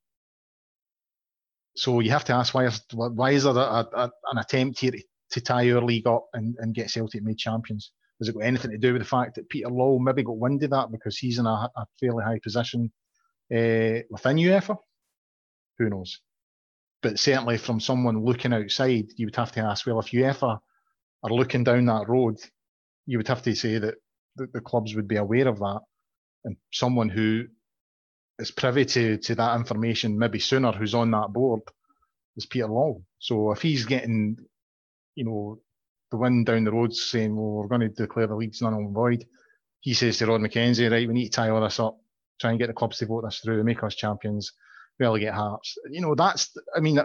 So you have to ask why is why is there a, a, an attempt here to, tie our league up and, and get Celtic made champions? Has it got anything to do with the fact that Peter Lawwell maybe got wind of that because he's in a, a fairly high position uh, within UEFA? Who knows? But certainly from someone looking outside, you would have to ask, well, if UEFA are looking down that road, you would have to say that the, the clubs would be aware of that, and someone who is privy to to that information maybe sooner, who's on that board, is Peter Lawwell. So if he's getting, you know, the wind down the road saying, "Well, we're going to declare the league's null and void," he says to Rod McKenzie, "Right, we need to tie all this up, try and get the clubs to vote this through, make us champions, relegate Hearts." You know, that's. I mean,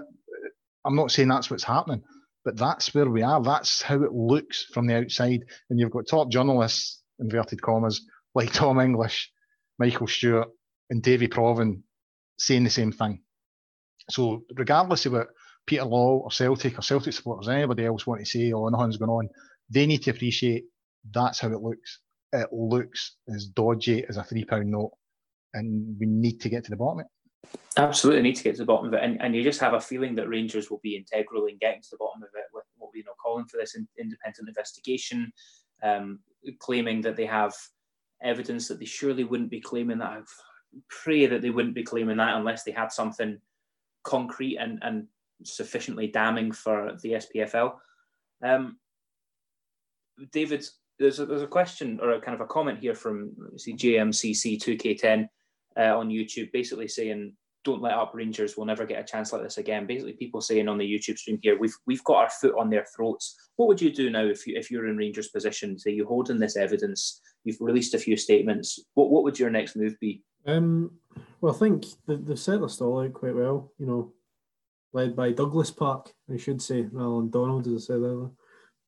I'm not saying that's what's happening, but that's where we are. That's how it looks from the outside. And you've got top journalists, inverted commas, like Tom English, Michael Stewart, and Davy Provan saying the same thing. So regardless of what Peter Lawwell or Celtic or Celtic supporters, anybody else want to say, oh, nothing's going on, they need to appreciate that's how it looks. It looks as dodgy as a three pound note, and we need to get to the bottom of it. Absolutely need to get to the bottom of it, and, and you just have a feeling that Rangers will be integral in getting to the bottom of it with what we know calling for this independent investigation, um, claiming that they have evidence that they surely wouldn't be claiming that. I pray that they wouldn't be claiming that unless they had something concrete and, and sufficiently damning for the SPFL. Um, David, there's a, there's a question or a kind of a comment here from see JMCC2K10 uh, on YouTube, basically saying don't let up Rangers. We'll never get a chance like this again. Basically, people saying on the YouTube stream here, we've we've got our foot on their throats. What would you do now if you if you're in Rangers' position? Say you hold in this evidence, you've released a few statements. What what would your next move be? Um, well, I think they, they've set their stall out quite well. You know, led by Douglas Park, I should say, rather than Donald, as I said earlier.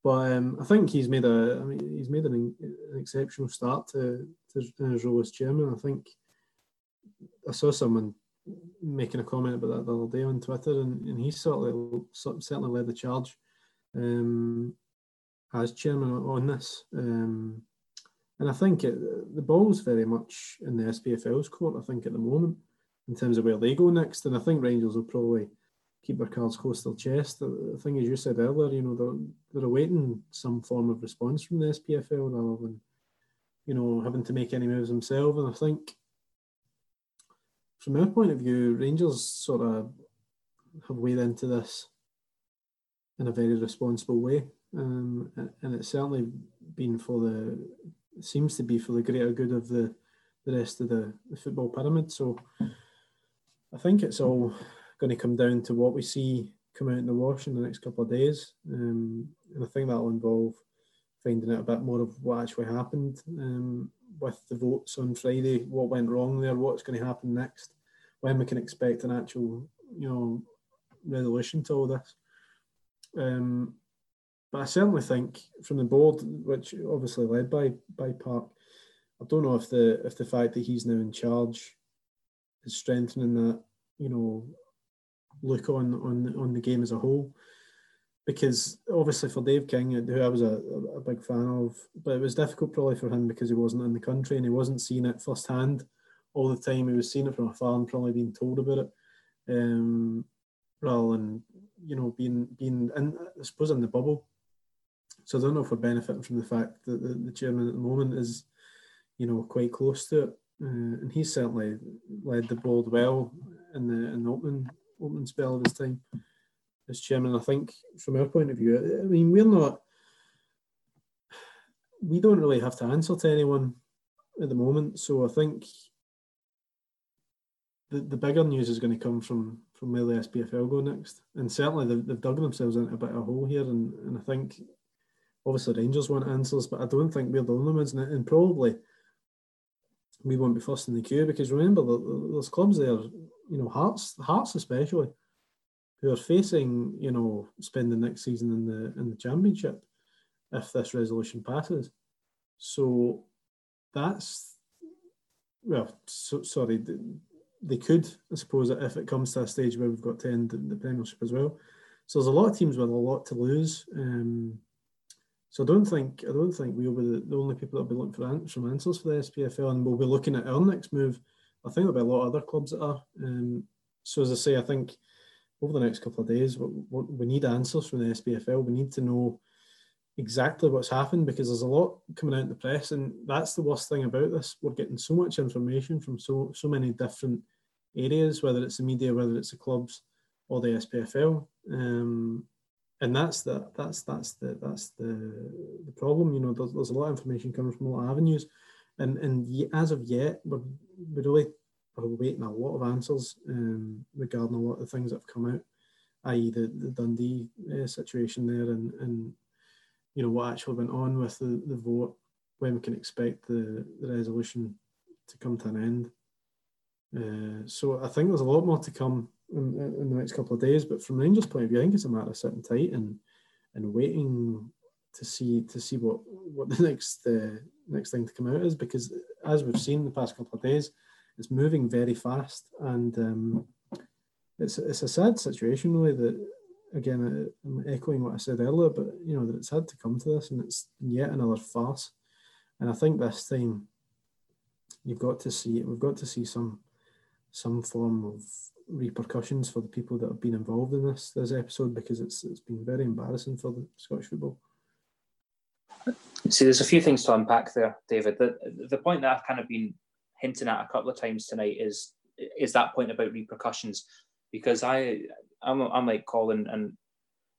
But um, I think he's made a, I mean, he's made an, an exceptional start to, to his role as chairman. I think I saw someone making a comment about that the other day on Twitter, and, and he certainly certainly led the charge um, as chairman on this. Um, and I think it, the ball's very much in the SPFL's court. I think at the moment, in terms of where they go next, and I think Rangers will probably keep their cards close to their chest. The thing, as you said earlier, you know they're they're awaiting some form of response from the SPFL rather than you know having to make any moves themselves. And I think from our point of view, Rangers sort of have weighed into this in a very responsible way, um, and it's certainly been for the seems to be for the greater good of the the rest of the, the football pyramid. So I think it's all going to come down to what we see come out in the wash in the next couple of days, um, and I think that will involve finding out a bit more of what actually happened. Um, with the votes on Friday, what went wrong there, what's going to happen next, when we can expect an actual, you know, resolution to all this. Um, but I certainly think from the board, which obviously led by by Park, I don't know if the if the fact that he's now in charge is strengthening that, you know, look on on on the game as a whole because obviously for Dave King, who I was a, a, big fan of, but it was difficult probably for him because he wasn't in the country and he wasn't seeing it firsthand all the time. He was seeing it from afar and probably being told about it, um, rather than you know being being in I suppose in the bubble. So I don't know if we're benefiting from the fact that the, the chairman at the moment is, you know, quite close to it, uh, and he's certainly led the board well in the in the opening opening spell of his time as chairman. I think from our point of view, I mean, we're not, we don't really have to answer to anyone at the moment. So I think the, the bigger news is going to come from from where the SPFL go next. And certainly they've, they've dug themselves into a bit of a hole here. And, and I think obviously Rangers want answers, but I don't think we're the only ones. And, and probably we won't be first in the queue because remember, those clubs there, you know, Hearts, Hearts especially, who are facing, you know, spending next season in the in the championship if this resolution passes. So that's well, so, sorry, they could, I suppose, if it comes to a stage where we've got to end the, Premiership as well. So there's a lot of teams with a lot to lose. Um, so I don't think I don't think we'll be the, only people that'll be looking for an, some answers for the SPFL, and we'll be looking at our next move. I think there'll be a lot of other clubs that are. Um, so as I say, I think over the next couple of days, we, we need answers from the SPFL. We need to know exactly what's happened because there's a lot coming out in the press, and that's the worst thing about this. We're getting so much information from so so many different areas, whether it's the media, whether it's the clubs, or the SPFL, um, and that's the that's that's the that's the the problem. You know, there's, there's a lot of information coming from a lot of avenues, and and as of yet, we're we really are waiting a lot of answers um, regarding a lot of the things that have come out, i.e. the the Dundee uh, situation there and and you know what actually went on with the, the vote, when we can expect the, the resolution to come to an end. Uh, so I think there's a lot more to come in, in, the next couple of days. But from Rangers' point of view, I think it's a matter of sitting tight and and waiting to see to see what what the *laughs* next uh, next thing to come out is because as we've seen the past couple of days, it's moving very fast and um, it's it's a sad situation really that again, I'm echoing what I said earlier, but you know that it's had to come to this, and it's yet another farce. And I think this time, you've got to see we've got to see some some form of repercussions for the people that have been involved in this this episode because it's it's been very embarrassing for the Scottish football. See, there's a few things to unpack there, David. The the point that I've kind of been hinting at a couple of times tonight is is that point about repercussions because I I'm, I'm like Colin and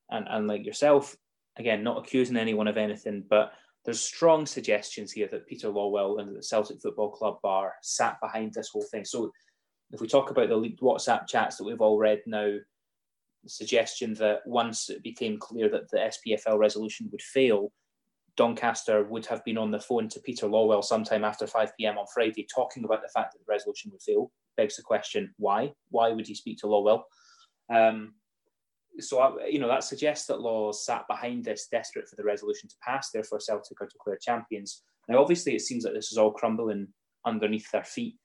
and and like yourself again, not accusing anyone of anything, but there's strong suggestions here that Peter Lawwell and the Celtic Football Club are sat behind this whole thing. So if we talk about the leaked WhatsApp chats that we've all read now, the suggestion that once it became clear that the SPFL resolution would fail, Doncaster would have been on the phone to Peter Lawwell sometime after 5 p.m. on Friday talking about the fact that the resolution would fail. Begs the question, why? Why would he speak to Lawwell? Um, so, I, you know, that suggests that Lawwell sat behind this, desperate for the resolution to pass, therefore Celtic are declared champions. Now, obviously, it seems like this is all crumbling underneath their feet.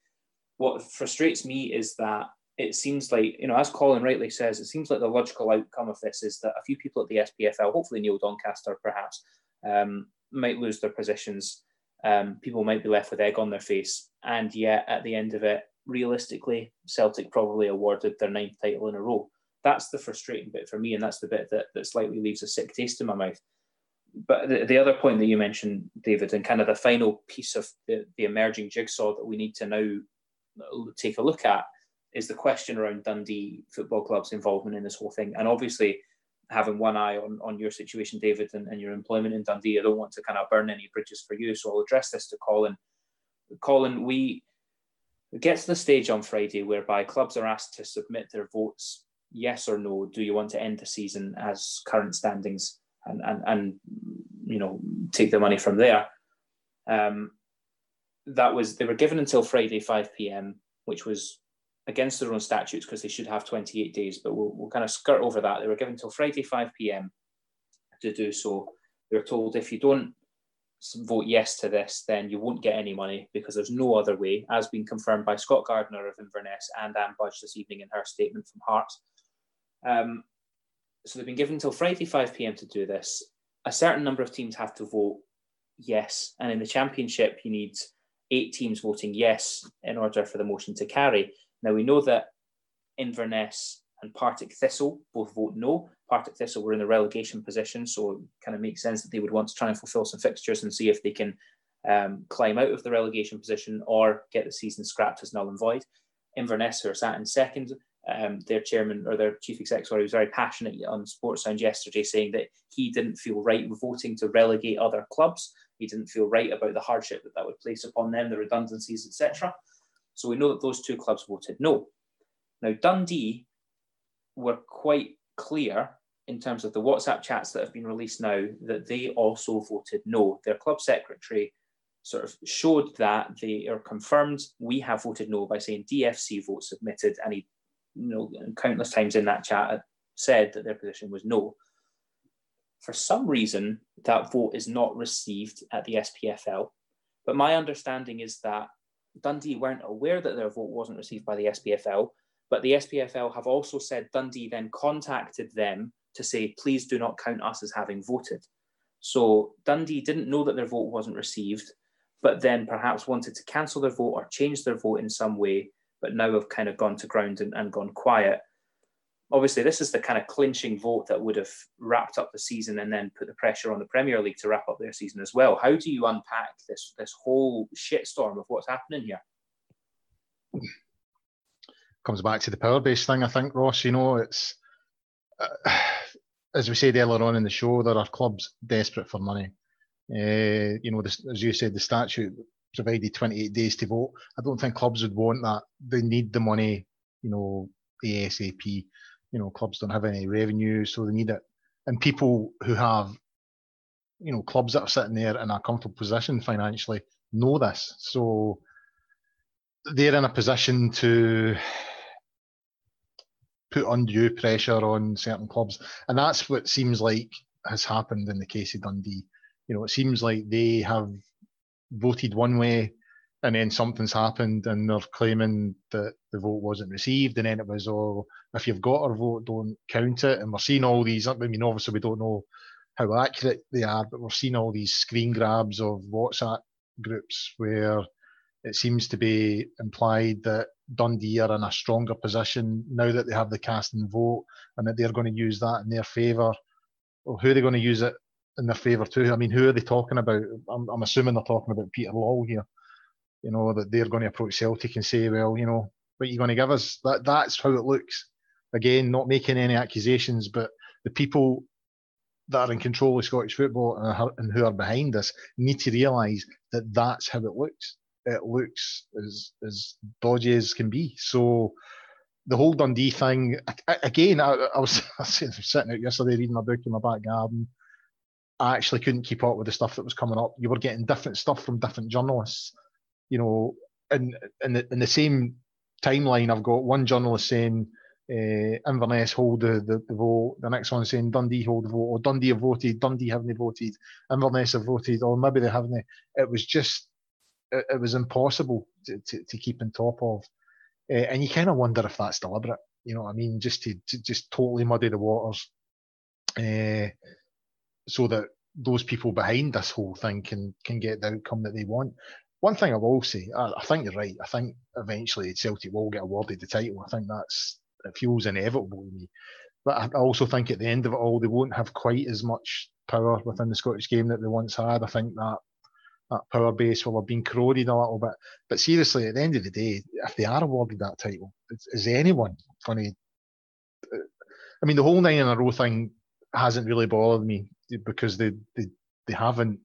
What frustrates me is that it seems like, you know, as Colin rightly says, it seems like the logical outcome of this is that a few people at the SPFL, hopefully Neil Doncaster perhaps, um, might lose their positions. Um, people might be left with egg on their face. And yet, at the end of it, realistically, Celtic probably awarded their ninth title in a row. That's the frustrating bit for me, and that's the bit that, that slightly leaves a sick taste in my mouth. But the, the other point that you mentioned, David, and kind of the final piece of the, the emerging jigsaw that we need to now take a look at is the question around Dundee Football Club's involvement in this whole thing. And obviously, having one eye on, on your situation, David, and, and your employment in Dundee. I don't want to kind of burn any bridges for you, so I'll address this to Colin. Colin, we get to the stage on Friday whereby clubs are asked to submit their votes, yes or no. Do you want to end the season as current standings and and, and you know take the money from there? Um, that was they were given until Friday 5 p.m., which was against their own statutes because they should have 28 days, but we'll, we'll kind of skirt over that. They were given until Friday 5 p.m. to do so. They were told if you don't vote yes to this, then you won't get any money because there's no other way, as been confirmed by Scot Gardiner of Inverness and Anne Budge this evening in her statement from Hearts. Um, so they've been given until Friday 5 p.m. to do this. A certain number of teams have to vote yes, and in the championship, you need eight teams voting yes in order for the motion to carry. Now we know that Inverness and Partick Thistle both vote no. Partick Thistle were in the relegation position, so it kind of makes sense that they would want to try and fulfil some fixtures and see if they can um, climb out of the relegation position or get the season scrapped as null and void. Inverness, who are sat in second, um, their chairman or their chief exec, sorry, was very passionate on Sportsound yesterday, saying that he didn't feel right voting to relegate other clubs. He didn't feel right about the hardship that that would place upon them, the redundancies, etc. So we know that those two clubs voted no. Now, Dundee were quite clear in terms of the WhatsApp chats that have been released now that they also voted no. Their club secretary sort of showed that they are confirmed we have voted no by saying DFC vote submitted, and he, you know, countless times in that chat said that their position was no. For some reason, that vote is not received at the SPFL. But my understanding is that Dundee weren't aware that their vote wasn't received by the SPFL, but the SPFL have also said Dundee then contacted them to say, please do not count us as having voted. So Dundee didn't know that their vote wasn't received, but then perhaps wanted to cancel their vote or change their vote in some way, but now have kind of gone to ground and, and gone quiet obviously this is the kind of clinching vote that would have wrapped up the season and then put the pressure on the Premier League to wrap up their season as well. How do you unpack this this whole shitstorm of what's happening here? Comes back to the power base thing, I think, Ross. You know, it's uh, *sighs* as we said earlier on in the show, there are clubs desperate for money. Uh, you know, as you said, the statute provided 28 days to vote. I don't think clubs would want that. They need the money, you know, ASAP you know, clubs don't have any revenue, so they need it. And people who have, you know, clubs that are sitting there in a comfortable position financially know this. So they're in a position to put undue pressure on certain clubs. And that's what seems like has happened in the case of Dundee. You know, it seems like they have voted one way and then something's happened and they're claiming that the vote wasn't received and then it was oh if you've got our vote don't count it and we're seeing all these i mean obviously we don't know how accurate they are but we're seeing all these screen grabs of whatsapp groups where it seems to be implied that Dundee are in a stronger position now that they have the casting vote and that they're going to use that in their favour. Well, who are they going to use it in their favour too? I mean, who are they talking about? I'm, I'm assuming they're talking about Peter Lawwell here you know, that they're going to approach Celtic and say, well, you know, what you're going to give us? That that's how it looks. Again, not making any accusations, but the people that are in control of Scottish football and, and who are behind us need to realise that that's how it looks. It looks as as dodgy as can be. So the whole Dundee thing again. I, I was *laughs* sitting out yesterday reading my book in my back garden. I actually couldn't keep up with the stuff that was coming up. You were getting different stuff from different journalists, you know, and in the, in the same timeline, I've got one journalist saying uh, Inverness hold the, the, the, vote. The next one saying Dundee hold the vote, or Dundee have voted, Dundee haven't voted, Inverness have voted, or maybe they haven't. It was just, it, it was impossible to, to, to, keep on top of. Uh, and you kind of wonder if that's deliberate, you know what I mean? Just to, to just totally muddy the waters uh, so that those people behind this whole thing can can get the outcome that they want. One thing I will say, I, I think you're right. I think eventually Celtic will get awarded the title. I think that's it feels inevitable to me. But I also think at the end of it all, they won't have quite as much power within the Scottish game that they once had. I think that that power base will have been corroded a little bit. But seriously, at the end of the day, if they are awarded that title, is, anyone to? I mean, the whole nine in a row thing hasn't really bothered me because they they, they haven't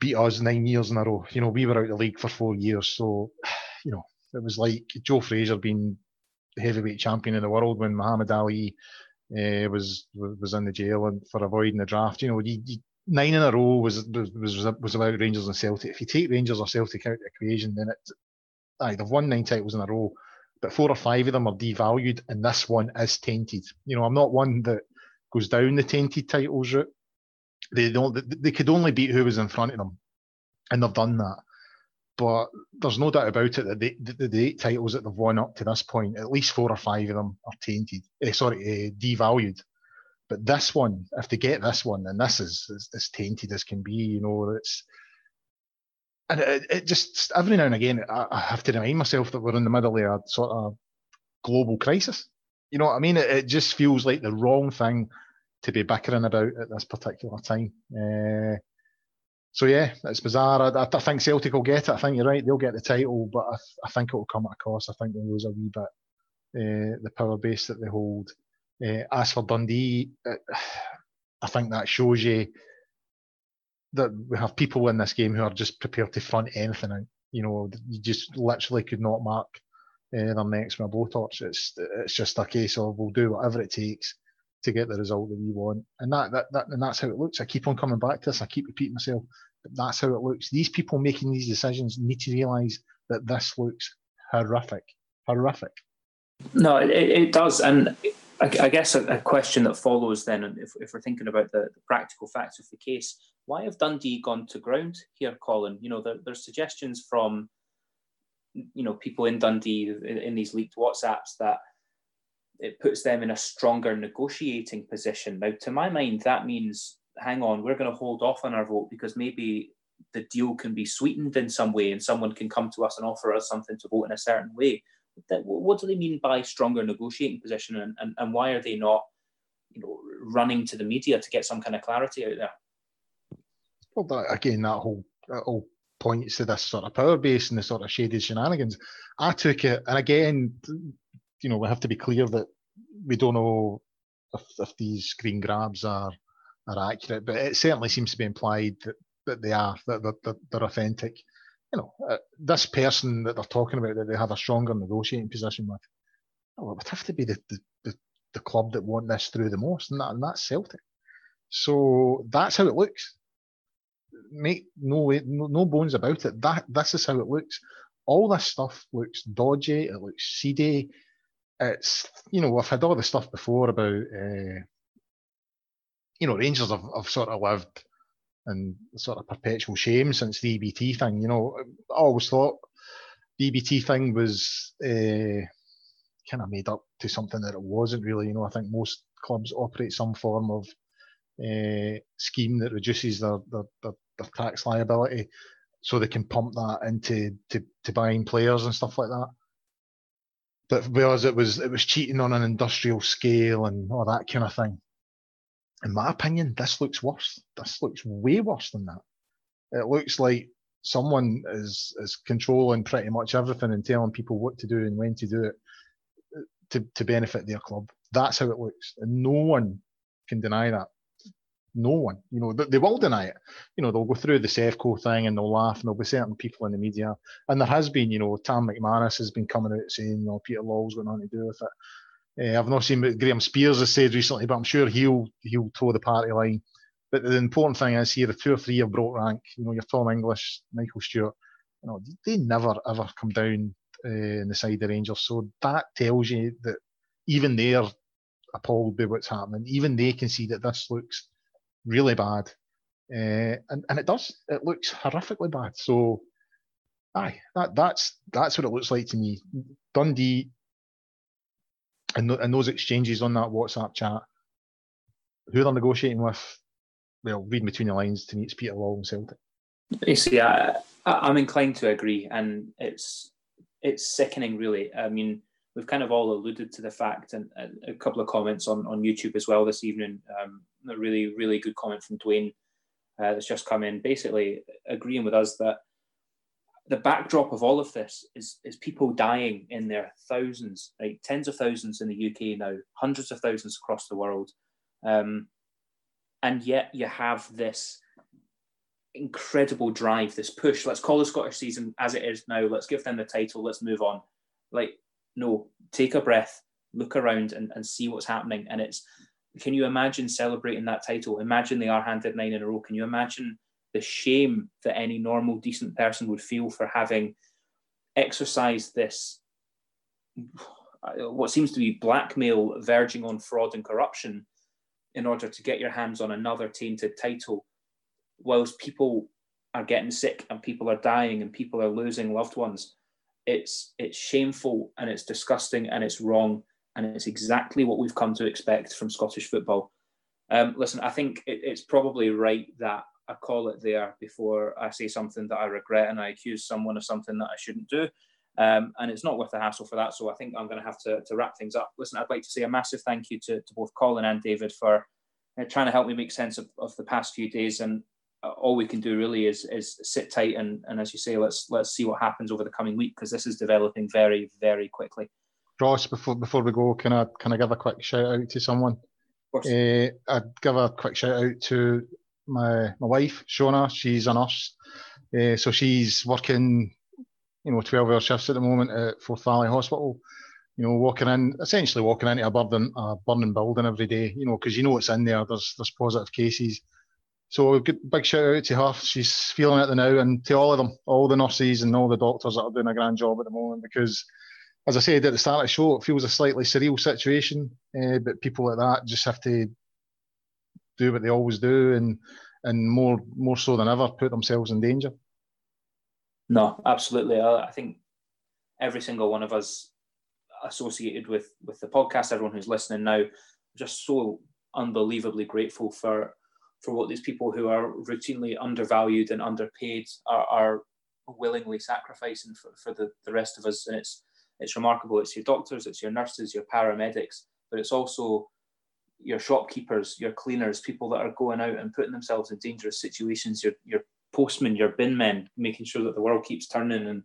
beat us nine years in a row. You know, we were out of the league for four years, so *sighs* you know it was like Joe Frazier being the heavyweight champion in the world when Muhammad Ali uh, was was in the jail for avoiding the draft. You know, nine in a row was was was was about Rangers and Celtic. If you take Rangers or Celtic out of the equation, then it, aye, they've won nine titles in a row, but four or five of them are devalued, and this one is tainted. You know, I'm not one that goes down the tainted titles route. They don't. They could only beat who was in front of them, and they've done that. But there's no doubt about it that the, the, eight titles that they've won up to this point, at least four or five of them are tainted. Eh, sorry, eh, devalued. But this one, if they get this one, then this is as, tainted as can be. You know, it's and it, it, just every now and again I, have to remind myself that we're in the middle of a sort of global crisis. You know what I mean? It, it just feels like the wrong thing to be bickering about at this particular time. Uh, so yeah, it's bizarre. I, I, think Celtic will get it. I think you're right; they'll get the title, but I, I think it will come at a cost. I think they'll lose a wee bit uh, the power base that they hold. Uh, as for Dundee, I think that shows you that we have people in this game who are just prepared to front anything out. You know, you just literally could not mark uh, their necks with a blowtorch. It's it's just a case of we'll do whatever it takes to get the result that we want, and that, that that and that's how it looks. I keep on coming back to this. I keep repeating myself that's how it looks. These people making these decisions need to realise that this looks horrific, horrific. No, it, it does, and I, I guess a, a, question that follows then, if, if we're thinking about the, the, practical facts of the case, why have Dundee gone to ground here, Colin? You know, there, there's suggestions from you know people in Dundee in, in these leaked WhatsApps that it puts them in a stronger negotiating position. Now, to my mind, that means hang on, we're going to hold off on our vote because maybe the deal can be sweetened in some way and someone can come to us and offer us something to vote in a certain way. What do they mean by stronger negotiating position and, and, and why are they not you know, running to the media to get some kind of clarity out there? Well, that, again, that whole, that whole points to this sort of power base and the sort of shady shenanigans. I took it, and again, you know, we have to be clear that we don't know if, if these screen grabs are are accurate, but it certainly seems to be implied that, that they are, that they're, that they're authentic. You know, uh, this person that they're talking about that they have a stronger negotiating position with, well, it would have to be the, the, the, the club that want this through the most, and, that, and that's Celtic. So that's how it looks. Make no no, bones about it. That this is how it looks. All this stuff looks dodgy. It looks seedy. It's you know I've had all the stuff before about uh, you know, Rangers have, have sort of lived in sort of perpetual shame since the EBT thing. You know, I always thought the EBT thing was uh, kind of made up to something that it wasn't really. You know, I think most clubs operate some form of uh, scheme that reduces their, their, their, their, tax liability so they can pump that into to, to buying players and stuff like that. But because it was it was cheating on an industrial scale and all that kind of thing in my opinion, this looks worse. This looks way worse than that. It looks like someone is is controlling pretty much everything and telling people what to do and when to do it uh, to, to benefit their club. That's how it looks. And no one can deny that. No one, you know, they will deny it. You know, they'll go through the Sevco thing and they'll laugh, and there'll be certain people in the media, and there has been, you know, Tam McManus has been coming out saying, you know, Peter Lawwell's got nothing to do with it. Uh, I've not seen what Graham Spiers has said recently, but I'm sure he'll he'll toe the party line. But the important thing is here, the two or three have brought rank. You know, your Tom English, Michael Stewart, you know, they never ever come down uh, in the side of Rangers. So that tells you that even they're appalled by what's happening. Even they can see that this looks really bad, uh, and and it does. It looks horrifically bad. So, aye, that that's that's what it looks like to me. Dundee and, and those exchanges on that WhatsApp chat, who they're negotiating with, well, reading between the lines to me, it's Peter Lawwell and Celtic. You see, I, I'm inclined to agree, and it's it's sickening, really. I mean, we've kind of all alluded to the fact, and, a couple of comments on, on YouTube as well this evening. Um, a really, really good comment from Dwayne uh, that's just come in, basically agreeing with us that the backdrop of all of this is is people dying in their thousands, right? Tens of thousands in the UK now, hundreds of thousands across the world, um, and yet you have this incredible drive, this push. Let's call the Scottish season as it is now. Let's give them the title. Let's move on. Like, no, take a breath, look around, and, and see what's happening. And it's, can you imagine celebrating that title? Imagine they are handed nine in a row. Can you imagine the shame that any normal, decent person would feel for having exercised this, uh, what seems to be blackmail verging on fraud and corruption in order to get your hands on another tainted title? whilst people are getting sick and people are dying and people are losing loved ones, it's it's shameful and it's disgusting and it's wrong and it's exactly what we've come to expect from Scottish football. Um, listen, I think it, it's probably right that I call it there before I say something that I regret and I accuse someone of something that I shouldn't do. Um, and it's not worth the hassle for that. So I think I'm going to have to, to wrap things up. Listen, I'd like to say a massive thank you to, to both Colin and David for uh, trying to help me make sense of, of the past few days. And all we can do really is is sit tight and and as you say, let's let's see what happens over the coming week because this is developing very very quickly. Ross, before before we go, can I can I give a quick shout out to someone? Uh, I'd give a quick shout out to my my wife Shona. She's a nurse, uh, so she's working, you know, twelve hour shifts at the moment at Forth Valley Hospital. You know, walking in, essentially walking into a burning a burning building every day. You know, because you know what's in there. There's there's positive cases so good, big shout out to her. She's feeling it now, and to all of them, all the nurses and all the doctors that are doing a grand job at the moment. Because, as I said at the start of the show, it feels a slightly surreal situation, uh, but people like that just have to do what they always do, and and more more so than ever, put themselves in danger. No, absolutely. I, I think every single one of us associated with with the podcast, everyone who's listening now, just so unbelievably grateful for for what these people who are routinely undervalued and underpaid are, are willingly sacrificing for, for the, the rest of us. And it's it's remarkable. It's your doctors, it's your nurses, your paramedics, but it's also your shopkeepers, your cleaners, people that are going out and putting themselves in dangerous situations, your your postmen, your bin men, making sure that the world keeps turning and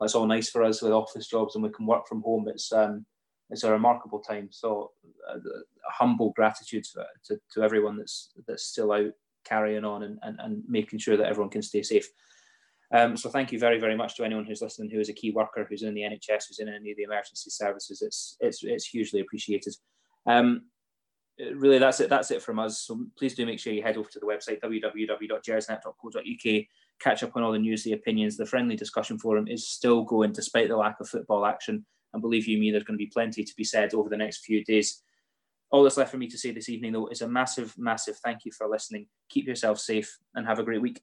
that's all nice for us with office jobs and we can work from home. It's um, it's a remarkable time. So, uh, humble gratitude to, to, to, everyone that's that's still out carrying on and, and, and making sure that everyone can stay safe. Um, so, thank you very, very much to anyone who's listening, who is a key worker, who's in the NHS, who's in any of the emergency services. It's it's it's hugely appreciated. Um, really, that's it. That's it from us. So please do make sure you head over to the website www.gersnet.co.uk. Catch up on all the news, the opinions. The friendly discussion forum is still going despite the lack of football action. And believe you me, there's going to be plenty to be said over the next few days. All that's left for me to say this evening, though, is a massive, massive thank you for listening. Keep yourself safe and have a great week.